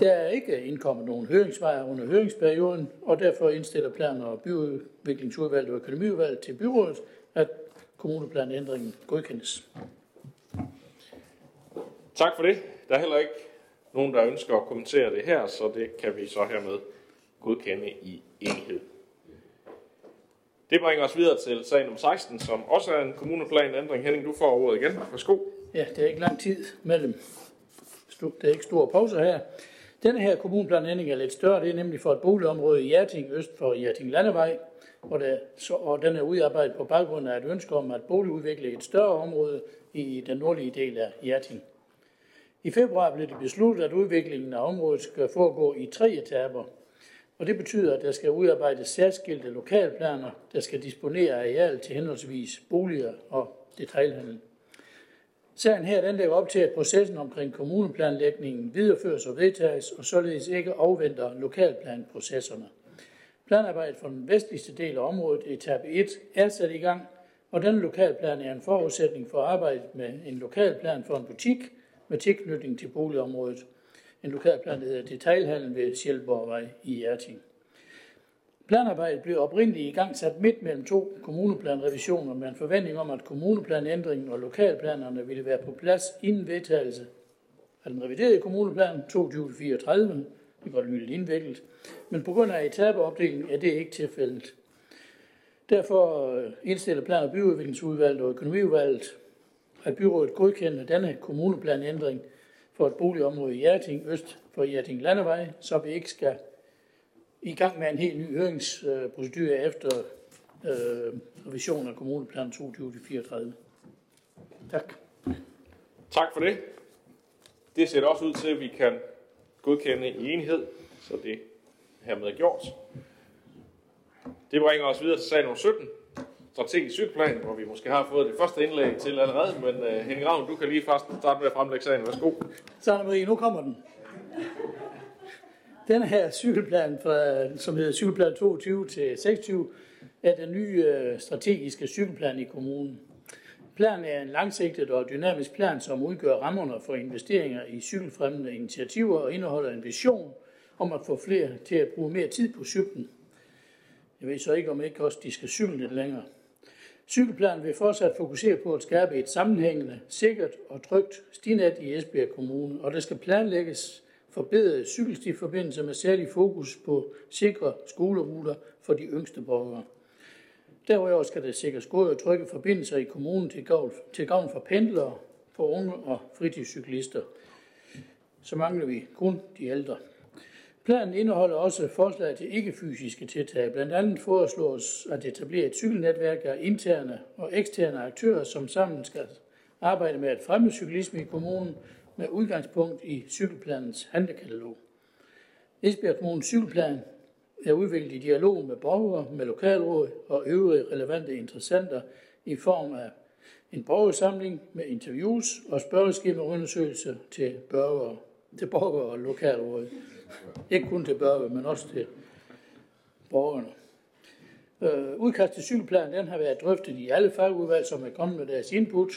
[SPEAKER 13] Der er ikke indkommet nogen høringsvejer under høringsperioden, og derfor indstiller planer og byudviklingsudvalget og økonomiudvalget til byrådet, at kommuneplanændringen godkendes.
[SPEAKER 1] Tak for det. Der er heller ikke nogen, der ønsker at kommentere det her, så det kan vi så hermed godkende i enighed. Det bringer os videre til sag nummer 16, som også er en kommuneplanændring. Henning, du får ordet igen. Værsgo.
[SPEAKER 13] Ja, det er ikke lang tid mellem. Det er ikke store pauser her. Denne her kommuneplanændring er lidt større. Det er nemlig for et boligområde i Hjerting, øst for Hjerting Landevej, og, der, så, og den er udarbejdet på baggrund af et ønske om at boligudvikle et større område i den nordlige del af Hjerting. I februar blev det besluttet, at udviklingen af området skal foregå i tre etaper, og det betyder, at der skal udarbejdes særskilte lokalplaner, der skal disponere areal til henholdsvis boliger og detailhandel. Sagen her den lægger op til, at processen omkring kommuneplanlægningen videreføres og vedtages, og således ikke afventer lokalplanprocesserne. Planarbejdet for den vestligste del af området, etape 1, er sat i gang, og denne lokalplan er en forudsætning for arbejdet med en lokalplan for en butik med tilknytning til boligområdet. En lokalplan, der hedder Detailhallen ved Sjælborgvej i Hjerting. Planarbejdet blev oprindeligt i gang sat midt mellem to kommuneplanrevisioner med en forventning om, at kommuneplanændringen og lokalplanerne ville være på plads inden vedtagelse af den reviderede kommuneplan 2034. Det var lidt indviklet, men på grund af etapeopdelingen er det ikke tilfældet. Derfor øh, indstiller plan- og byudviklingsudvalget og økonomiudvalget, at byrådet godkender denne kommuneplanændring for et boligområde i Hjerting, øst for Hjerting Landevej, så vi ikke skal i gang med en helt ny høringsprocedure efter øh, revision af kommuneplan 2034. Tak.
[SPEAKER 1] Tak for det. Det ser også ud til, at vi kan godkende i enhed, så det hermed er gjort. Det bringer os videre til sag nummer 17, strategisk cykelplan, hvor vi måske har fået det første indlæg til allerede, men uh, Henning Ravn, du kan lige først starte med at fremlægge sagen. Værsgo.
[SPEAKER 13] Så Marie, nu kommer den. Den her cykelplan, fra, som hedder cykelplan 22 til 26, er den nye øh, strategiske cykelplan i kommunen. Planen er en langsigtet og dynamisk plan, som udgør rammerne for investeringer i cykelfremmende initiativer og indeholder en vision om at få flere til at bruge mere tid på cyklen. Jeg ved så ikke, om ikke også de skal cykle lidt længere. Cykelplanen vil fortsat fokusere på at skabe et sammenhængende, sikkert og trygt stinet i Esbjerg Kommune, og der skal planlægges forbedrede cykelstiforbindelser med særlig fokus på sikre skoleruter for de yngste borgere. Derudover skal der sikres gode og trygge forbindelser i kommunen til gavn, til gavn for pendlere, for unge og fritidscyklister. Så mangler vi kun de ældre. Planen indeholder også forslag til ikke-fysiske tiltag. Blandt andet foreslås at etablere et cykelnetværk af interne og eksterne aktører, som sammen skal arbejde med at fremme cyklisme i kommunen med udgangspunkt i cykelplanens handlekatalog. Esbjerg Kommunes cykelplan er udviklet i dialog med borgere, med lokalråd og øvrige relevante interessenter i form af en borgersamling med interviews og spørgeskemaundersøgelser til borgere, til borgere og lokalråd. Ikke kun til borgere, men også til borgerne. Øh, udkast til cykelplanen den har været drøftet i alle fagudvalg, som er kommet med deres input.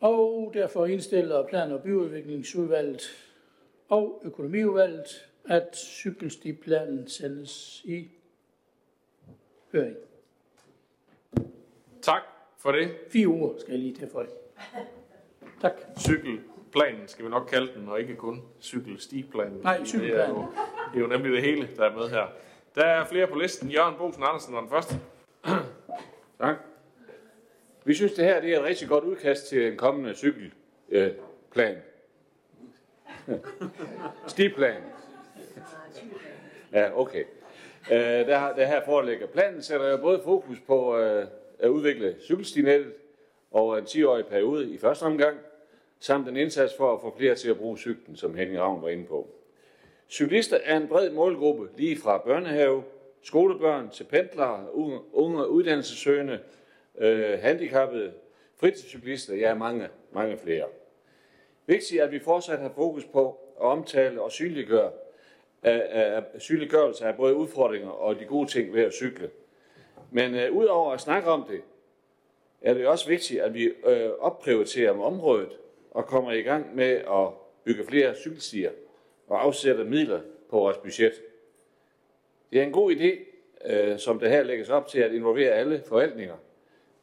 [SPEAKER 13] Og derfor indstiller plan- og byudviklingsudvalget og økonomiudvalget, at cykelstiplanen sendes i høring.
[SPEAKER 1] Tak for det.
[SPEAKER 13] Fire uger skal jeg lige til for Tak.
[SPEAKER 1] Cykelplanen skal vi nok kalde den, og ikke kun cykelstiplanen.
[SPEAKER 13] Nej,
[SPEAKER 1] Det er,
[SPEAKER 13] cykelplanen.
[SPEAKER 1] jo, det er jo nemlig det hele, der er med her. Der er flere på listen. Jørgen Bosen Andersen var den første.
[SPEAKER 12] Tak. Vi synes, det her det er et rigtig godt udkast til en kommende cykelplan. Stiplan. Ja, okay. Øh, der, der her foreligger planen, sætter jo både fokus på øh, at udvikle cykelstinettet over en 10-årig periode i første omgang, samt en indsats for at få flere til at bruge cyklen, som Henning Ravn var inde på. Cyklister er en bred målgruppe, lige fra børnehave, skolebørn til pendlere, unge, uddannelsessøgende, øh, handicappede, fritidscyklister, ja, mange, mange flere. Vigtigt er, at vi fortsat har fokus på at omtale og synliggøre af, af, synliggørelse af både udfordringer og de gode ting ved at cykle. Men øh, udover at snakke om det, er det også vigtigt, at vi øh, opprioriterer om området og kommer i gang med at bygge flere cykelstier og afsætte midler på vores budget. Det er en god idé, øh, som det her lægges op til at involvere alle forvaltninger,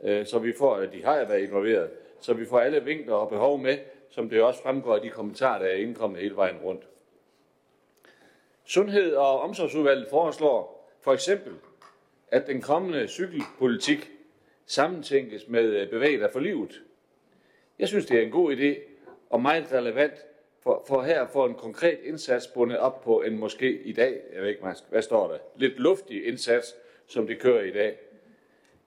[SPEAKER 12] øh, så vi får, at de har været involveret, så vi får alle vinkler og behov med, som det også fremgår af de kommentarer, der er indkommet hele vejen rundt. Sundhed- og omsorgsudvalget foreslår for eksempel, at den kommende cykelpolitik sammentænkes med øh, bevæget for livet. Jeg synes, det er en god idé og meget relevant for, for her få en konkret indsats bundet op på en måske i dag, jeg ved ikke, hvad står der, lidt luftig indsats, som det kører i dag.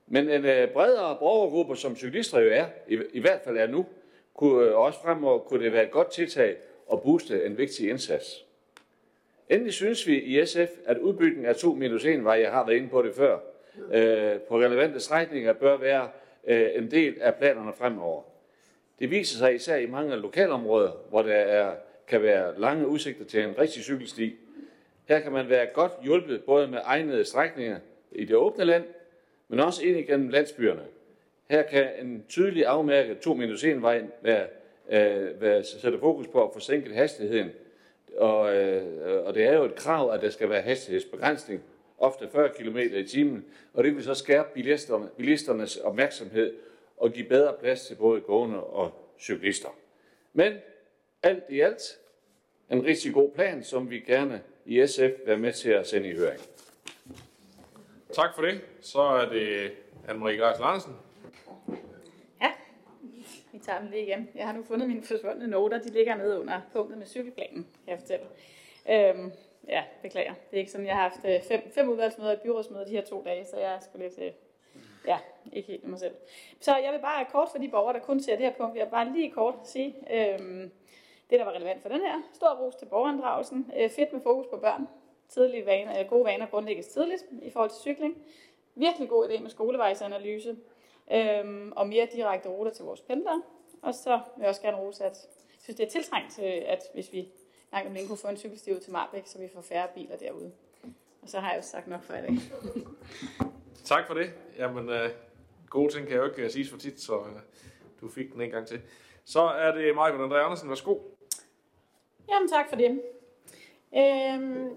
[SPEAKER 12] Men en øh, bredere borgergruppe, som cyklister jo er, i, i hvert fald er nu, kunne øh, også fremover kunne det være et godt tiltag at booste en vigtig indsats. Endelig synes vi i SF, at udbygningen af 2 minus 1 vej, jeg har været inde på det før, øh, på relevante strækninger bør være øh, en del af planerne fremover. Det viser sig især i mange lokalområder, hvor der er, kan være lange udsigter til en rigtig cykelsti. Her kan man være godt hjulpet både med egnede strækninger i det åbne land, men også ind igennem landsbyerne. Her kan en tydelig afmærke 2 minus 1 vej være, øh, være, sætte fokus på at forsænke hastigheden. Og, øh, og det er jo et krav, at der skal være hastighedsbegrænsning, ofte 40 km i timen, og det vil så skærpe bilisterne, bilisternes opmærksomhed og give bedre plads til både gående og cyklister. Men alt i alt en rigtig god plan, som vi gerne i SF vil være med til at sende i høring.
[SPEAKER 1] Tak for det. Så er det Anne-Marie Græs Larsen.
[SPEAKER 3] Ja, vi tager dem lige igen. Jeg har nu fundet mine forsvundne noter. De ligger nede under punktet med cykelplanen, kan jeg fortælle. Øhm, ja, beklager. Det er ikke sådan, jeg har haft øh, fem, fem udvalgsmøder og et byrådsmøde de her to dage, så jeg skulle lidt... Ja, ikke helt mig selv. Så jeg vil bare kort for de borgere, der kun ser det her punkt, jeg vil bare lige kort sige, øh, det der var relevant for den her. Stor ros til borgerinddragelsen. Øh, fedt med fokus på børn. Tidlige vaner, øh, gode vaner grundlægges tidligt i forhold til cykling. Virkelig god idé med skolevejsanalyse. Øh, og mere direkte ruter til vores pendlere. Og så vil jeg også gerne rose, at jeg synes, det er tiltrængt, øh, at hvis vi gang om kunne få en cykelsti ud til Marbæk, så vi får færre biler derude. Og så har jeg jo sagt nok for i dag.
[SPEAKER 1] Tak for det. Jamen, øh, gode ting kan jeg jo ikke øh, sige for tit, så øh, du fik den en gang til. Så er det Maja André Andersen. Værsgo.
[SPEAKER 11] Jamen, tak for det. Øhm,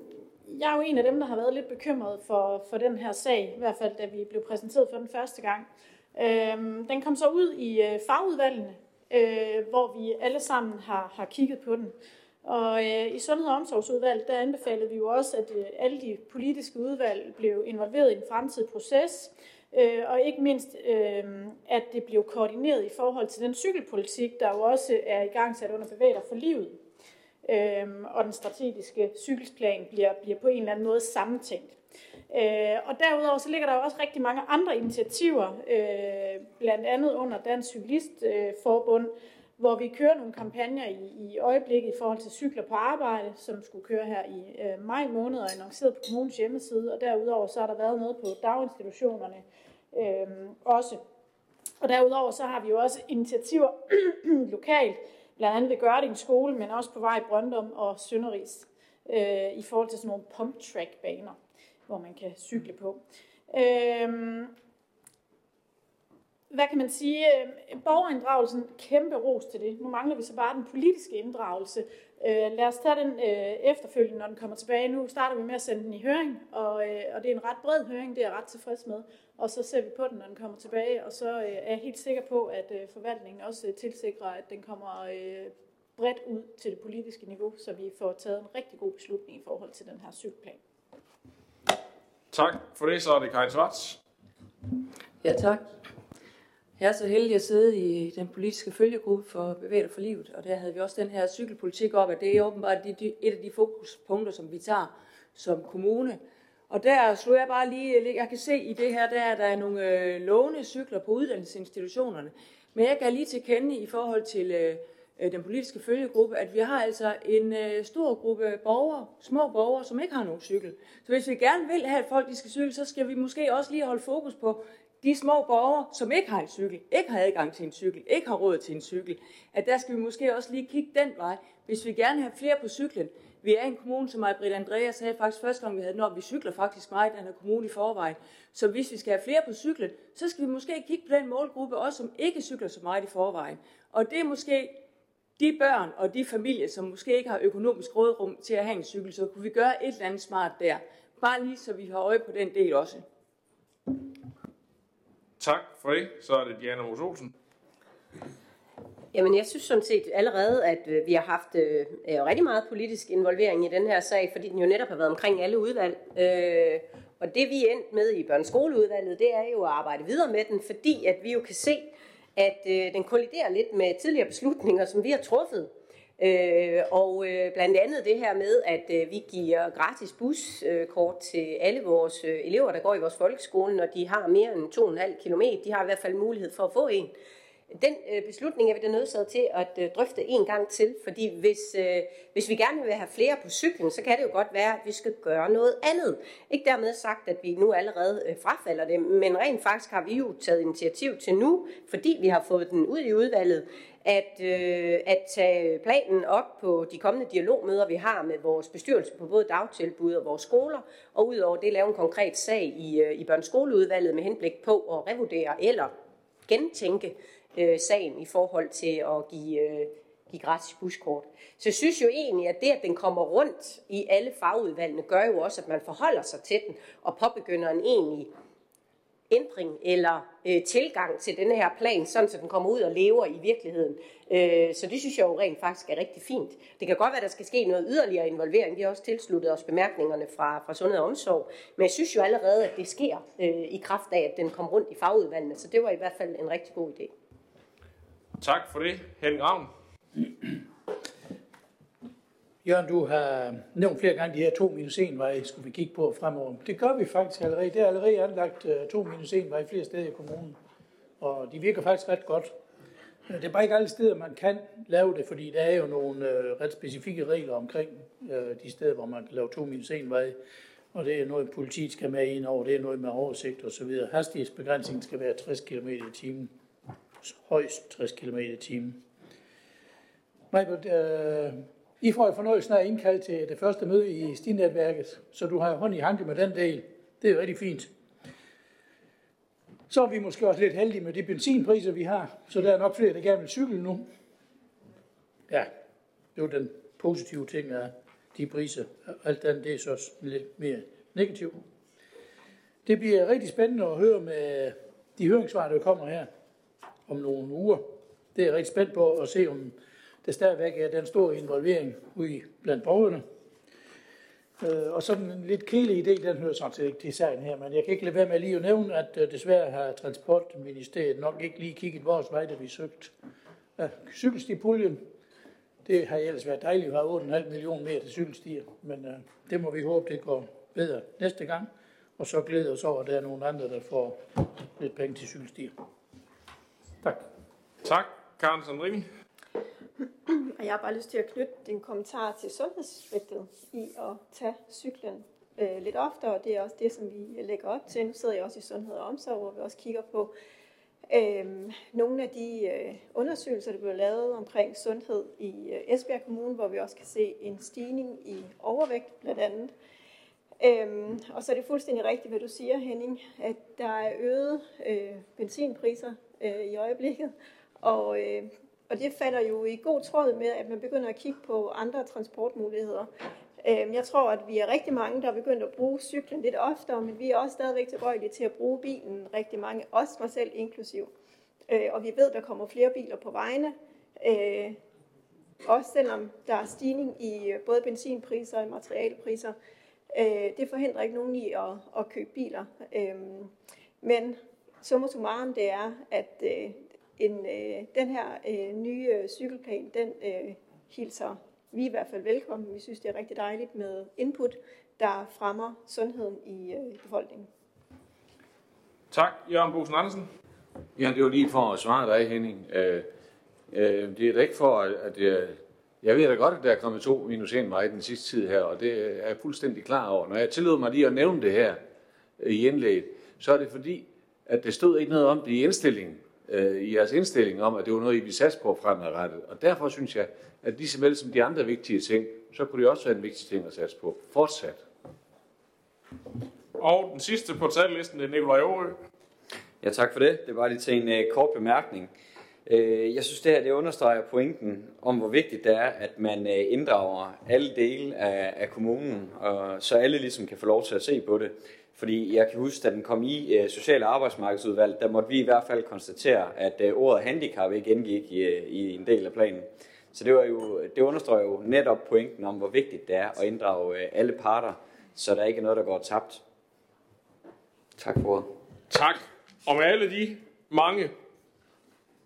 [SPEAKER 11] jeg er jo en af dem, der har været lidt bekymret for, for den her sag, i hvert fald da vi blev præsenteret for den første gang. Øhm, den kom så ud i øh, fagudvalgene, øh, hvor vi alle sammen har, har kigget på den. Og øh, i Sundhed- og Omsorgsudvalget, der anbefalede vi jo også, at øh, alle de politiske udvalg blev involveret i en fremtidig proces, øh, og ikke mindst, øh, at det blev koordineret i forhold til den cykelpolitik, der jo også er i gang sat under bevæger for livet. Øh, og den strategiske cykelsplan bliver, bliver på en eller anden måde sammentænkt. Øh, og derudover så ligger der jo også rigtig mange andre initiativer, øh, blandt andet under Dansk Cyklistforbund, øh, hvor vi kører nogle kampagner i, i øjeblikket i forhold til cykler på arbejde, som skulle køre her i øh, maj måned og annonceret på kommunens hjemmeside. Og derudover så har der været noget på daginstitutionerne øh, også. Og derudover så har vi jo også initiativer lokalt, blandt andet ved Gørding skole, men også på vej i Brøndum og Sønderis, øh, i forhold til sådan nogle pump track baner, hvor man kan cykle på. Øh, hvad kan man sige, borgerinddragelsen, kæmpe ros til det. Nu mangler vi så bare den politiske inddragelse. Øh, lad os tage den øh, efterfølgende, når den kommer tilbage. Nu starter vi med at sende den i høring, og, øh, og det er en ret bred høring, det er jeg ret tilfreds med. Og så ser vi på den, når den kommer tilbage, og så er jeg helt sikker på, at forvaltningen også tilsikrer, at den kommer bredt ud til det politiske niveau, så vi får taget en rigtig god beslutning i forhold til den her cykelplan.
[SPEAKER 1] Tak for det, så er det Karin Svarts.
[SPEAKER 15] Ja, tak. Jeg er så heldig at sidde i den politiske følgegruppe for Bevæget for Livet, og der havde vi også den her cykelpolitik op, at det er åbenbart et af de fokuspunkter, som vi tager som kommune. Og der slog jeg bare lige, jeg kan se i det her, der, der er nogle øh, låne cykler på uddannelsesinstitutionerne. Men jeg kan lige til kende i forhold til øh, øh, den politiske følgegruppe, at vi har altså en øh, stor gruppe borgere, små borgere, som ikke har nogen cykel. Så hvis vi gerne vil have, at folk de skal cykle, så skal vi måske også lige holde fokus på de små borgere, som ikke har en cykel, ikke har adgang til en cykel, ikke har råd til en cykel, at der skal vi måske også lige kigge den vej, hvis vi gerne vil have flere på cyklen. Vi er en kommune, som Britt Andreas sagde faktisk første gang, vi havde når vi cykler faktisk meget i den her kommune i forvejen. Så hvis vi skal have flere på cyklen, så skal vi måske kigge på den målgruppe også, som ikke cykler så meget i forvejen. Og det er måske de børn og de familier, som måske ikke har økonomisk rådrum til at have en cykel, så kunne vi gøre et eller andet smart der. Bare lige så vi har øje på den del også.
[SPEAKER 1] Tak for det. Så er det Diana Mos Olsen.
[SPEAKER 7] Jamen, jeg synes sådan set allerede, at øh, vi har haft øh, øh, rigtig meget politisk involvering i den her sag, fordi den jo netop har været omkring alle udvalg. Øh, og det vi er endt med i børneskoleudvalget, det er jo at arbejde videre med den, fordi at vi jo kan se, at øh, den kolliderer lidt med tidligere beslutninger, som vi har truffet. Øh, og øh, blandt andet det her med, at øh, vi giver gratis buskort til alle vores øh, elever, der går i vores folkeskole, når de har mere end 2,5 km. De har i hvert fald mulighed for at få en. Den øh, beslutning er vi da nødsaget til at øh, drøfte en gang til, fordi hvis, øh, hvis vi gerne vil have flere på cyklen, så kan det jo godt være, at vi skal gøre noget andet. Ikke dermed sagt, at vi nu allerede øh, frafalder det, men rent faktisk har vi jo taget initiativ til nu, fordi vi har fået den ud i udvalget, at, øh, at tage planen op på de kommende dialogmøder, vi har med vores bestyrelse på både dagtilbud og vores skoler, og udover det lave en konkret sag i, øh, i børneskoleudvalget med henblik på at revurdere eller gentænke øh, sagen i forhold til at give, øh, give gratis buskort. Så jeg synes jo egentlig, at det, at den kommer rundt i alle fagudvalgene, gør jo også, at man forholder sig til den og påbegynder en egentlig ændring eller øh, tilgang til denne her plan, sådan så den kommer ud og lever i virkeligheden. Øh, så det synes jeg jo rent faktisk er rigtig fint. Det kan godt være, at der skal ske noget yderligere involvering. Vi har også tilsluttet os bemærkningerne fra, fra Sundhed og Omsorg. Men jeg synes jo allerede, at det sker øh, i kraft af, at den kom rundt i fagudvalgene. Så det var i hvert fald en rigtig god idé.
[SPEAKER 1] Tak for det, Henning Ravn.
[SPEAKER 13] Jørgen, du har nævnt flere gange de her 2 minus 1 veje, skulle vi kigge på fremover. Det gør vi faktisk allerede. Det er allerede anlagt øh, 2 minus 1 veje flere steder i kommunen. Og de virker faktisk ret godt. Det er bare ikke alle steder, man kan lave det, fordi der er jo nogle øh, ret specifikke regler omkring øh, de steder, hvor man kan lave 2 minus 1 veje. Og det er noget, politiet skal med ind over, det er noget med oversigt osv. Hastighedsbegrænsningen skal være 60 km i timen højst 60 km i timen. Majbert, øh, i får jo fornøjelsen af at indkalde til det første møde i stinetværket, så du har hånd i hanke med den del. Det er rigtig fint. Så er vi måske også lidt heldige med de benzinpriser, vi har, så der er nok flere, der gerne vil cykle nu. Ja, det er den positive ting af de priser. Alt andet det er så lidt mere negativt. Det bliver rigtig spændende at høre med de høringssvar, der kommer her om nogle uger. Det er jeg rigtig spændt på at se, om der stadigvæk er den store involvering ude blandt borgerne. Øh, og sådan en lidt kedelig idé, den hører sådan set ikke til sagen her, men jeg kan ikke lade være med lige at nævne, at øh, desværre har Transportministeriet nok ikke lige kigget vores vej, da vi søgte ja, cykelstipuljen. Det har ellers været dejligt at have 8,5 millioner mere til cykelstier, men øh, det må vi håbe, det går bedre næste gang. Og så glæder os over, at der er nogle andre, der får lidt penge til cykelstier. Tak.
[SPEAKER 1] Tak, Karen Sandrini.
[SPEAKER 16] Og jeg har bare lyst til at knytte en kommentar til sundhedsaspektet i at tage cyklen øh, lidt oftere. og Det er også det, som vi lægger op til. Nu sidder jeg også i Sundhed og Omsorg, hvor vi også kigger på øh, nogle af de øh, undersøgelser, der blev lavet omkring sundhed i øh, Esbjerg Kommune, hvor vi også kan se en stigning i overvægt blandt andet. Øhm, og så er det fuldstændig rigtigt, hvad du siger, Henning, at der er øget øh, benzinpriser øh, i øjeblikket. Og, øh, og det falder jo i god tråd med, at man begynder at kigge på andre transportmuligheder. Øhm, jeg tror, at vi er rigtig mange, der er begyndt at bruge cyklen lidt oftere, men vi er også stadigvæk tilbøjelige til at bruge bilen rigtig mange, også mig selv inklusiv. Øh, og vi ved, at der kommer flere biler på vejene. Øh, også selvom der er stigning i øh, både benzinpriser og materialpriser. Det forhindrer ikke nogen i at, at købe biler. Øhm, men summa summarum, det er, at en, øh, den her øh, nye øh, cykelplan, den øh, hilser vi i hvert fald velkommen. Vi synes, det er rigtig dejligt med input, der fremmer sundheden i øh, befolkningen.
[SPEAKER 1] Tak, Jørgen Bosen Andersen.
[SPEAKER 12] Ja, det var lige for at svare dig, Henning. Øh, øh, det er da ikke for, at, at jeg, jeg ved da godt, at der er kommet to minus en vej den sidste tid her, og det er jeg fuldstændig klar over. Når jeg tillod mig lige at nævne det her øh, i indlægget, så er det fordi, at det stod ikke noget om det i indstillingen, øh, i jeres indstilling om, at det var noget, I ville satse på fremadrettet. Og derfor synes jeg, at lige så vel som de andre vigtige ting, så kunne det også være en vigtig ting at satse på. Fortsat.
[SPEAKER 1] Og den sidste på tallisten, det er Nikolaj Aarø.
[SPEAKER 8] Ja, tak for det. Det var lige til en uh, kort bemærkning. Uh, jeg synes, det her det understreger pointen om, hvor vigtigt det er, at man uh, inddrager alle dele af, af kommunen, og så alle ligesom kan få lov til at se på det. Fordi jeg kan huske, da den kom i øh, Social- og Arbejdsmarkedsudvalg, der måtte vi i hvert fald konstatere, at øh, ordet handicap ikke indgik i, øh, i en del af planen. Så det, var jo, det understreger jo netop pointen om, hvor vigtigt det er at inddrage øh, alle parter, så der ikke er noget, der går tabt. Tak for ordet.
[SPEAKER 1] Tak. Og med alle de mange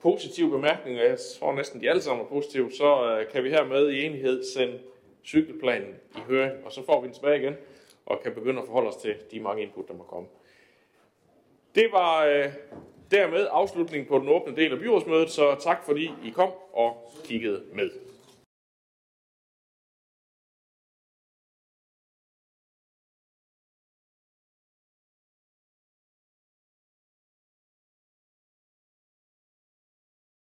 [SPEAKER 1] positive bemærkninger, jeg tror næsten de alle sammen er positive, så øh, kan vi hermed i enighed sende cykelplanen i høring, og så får vi den tilbage igen, og kan begynde at forholde os til de mange input, der må komme. Det var øh, dermed afslutningen på den åbne del af byrådsmødet, så tak fordi I kom og kiggede med.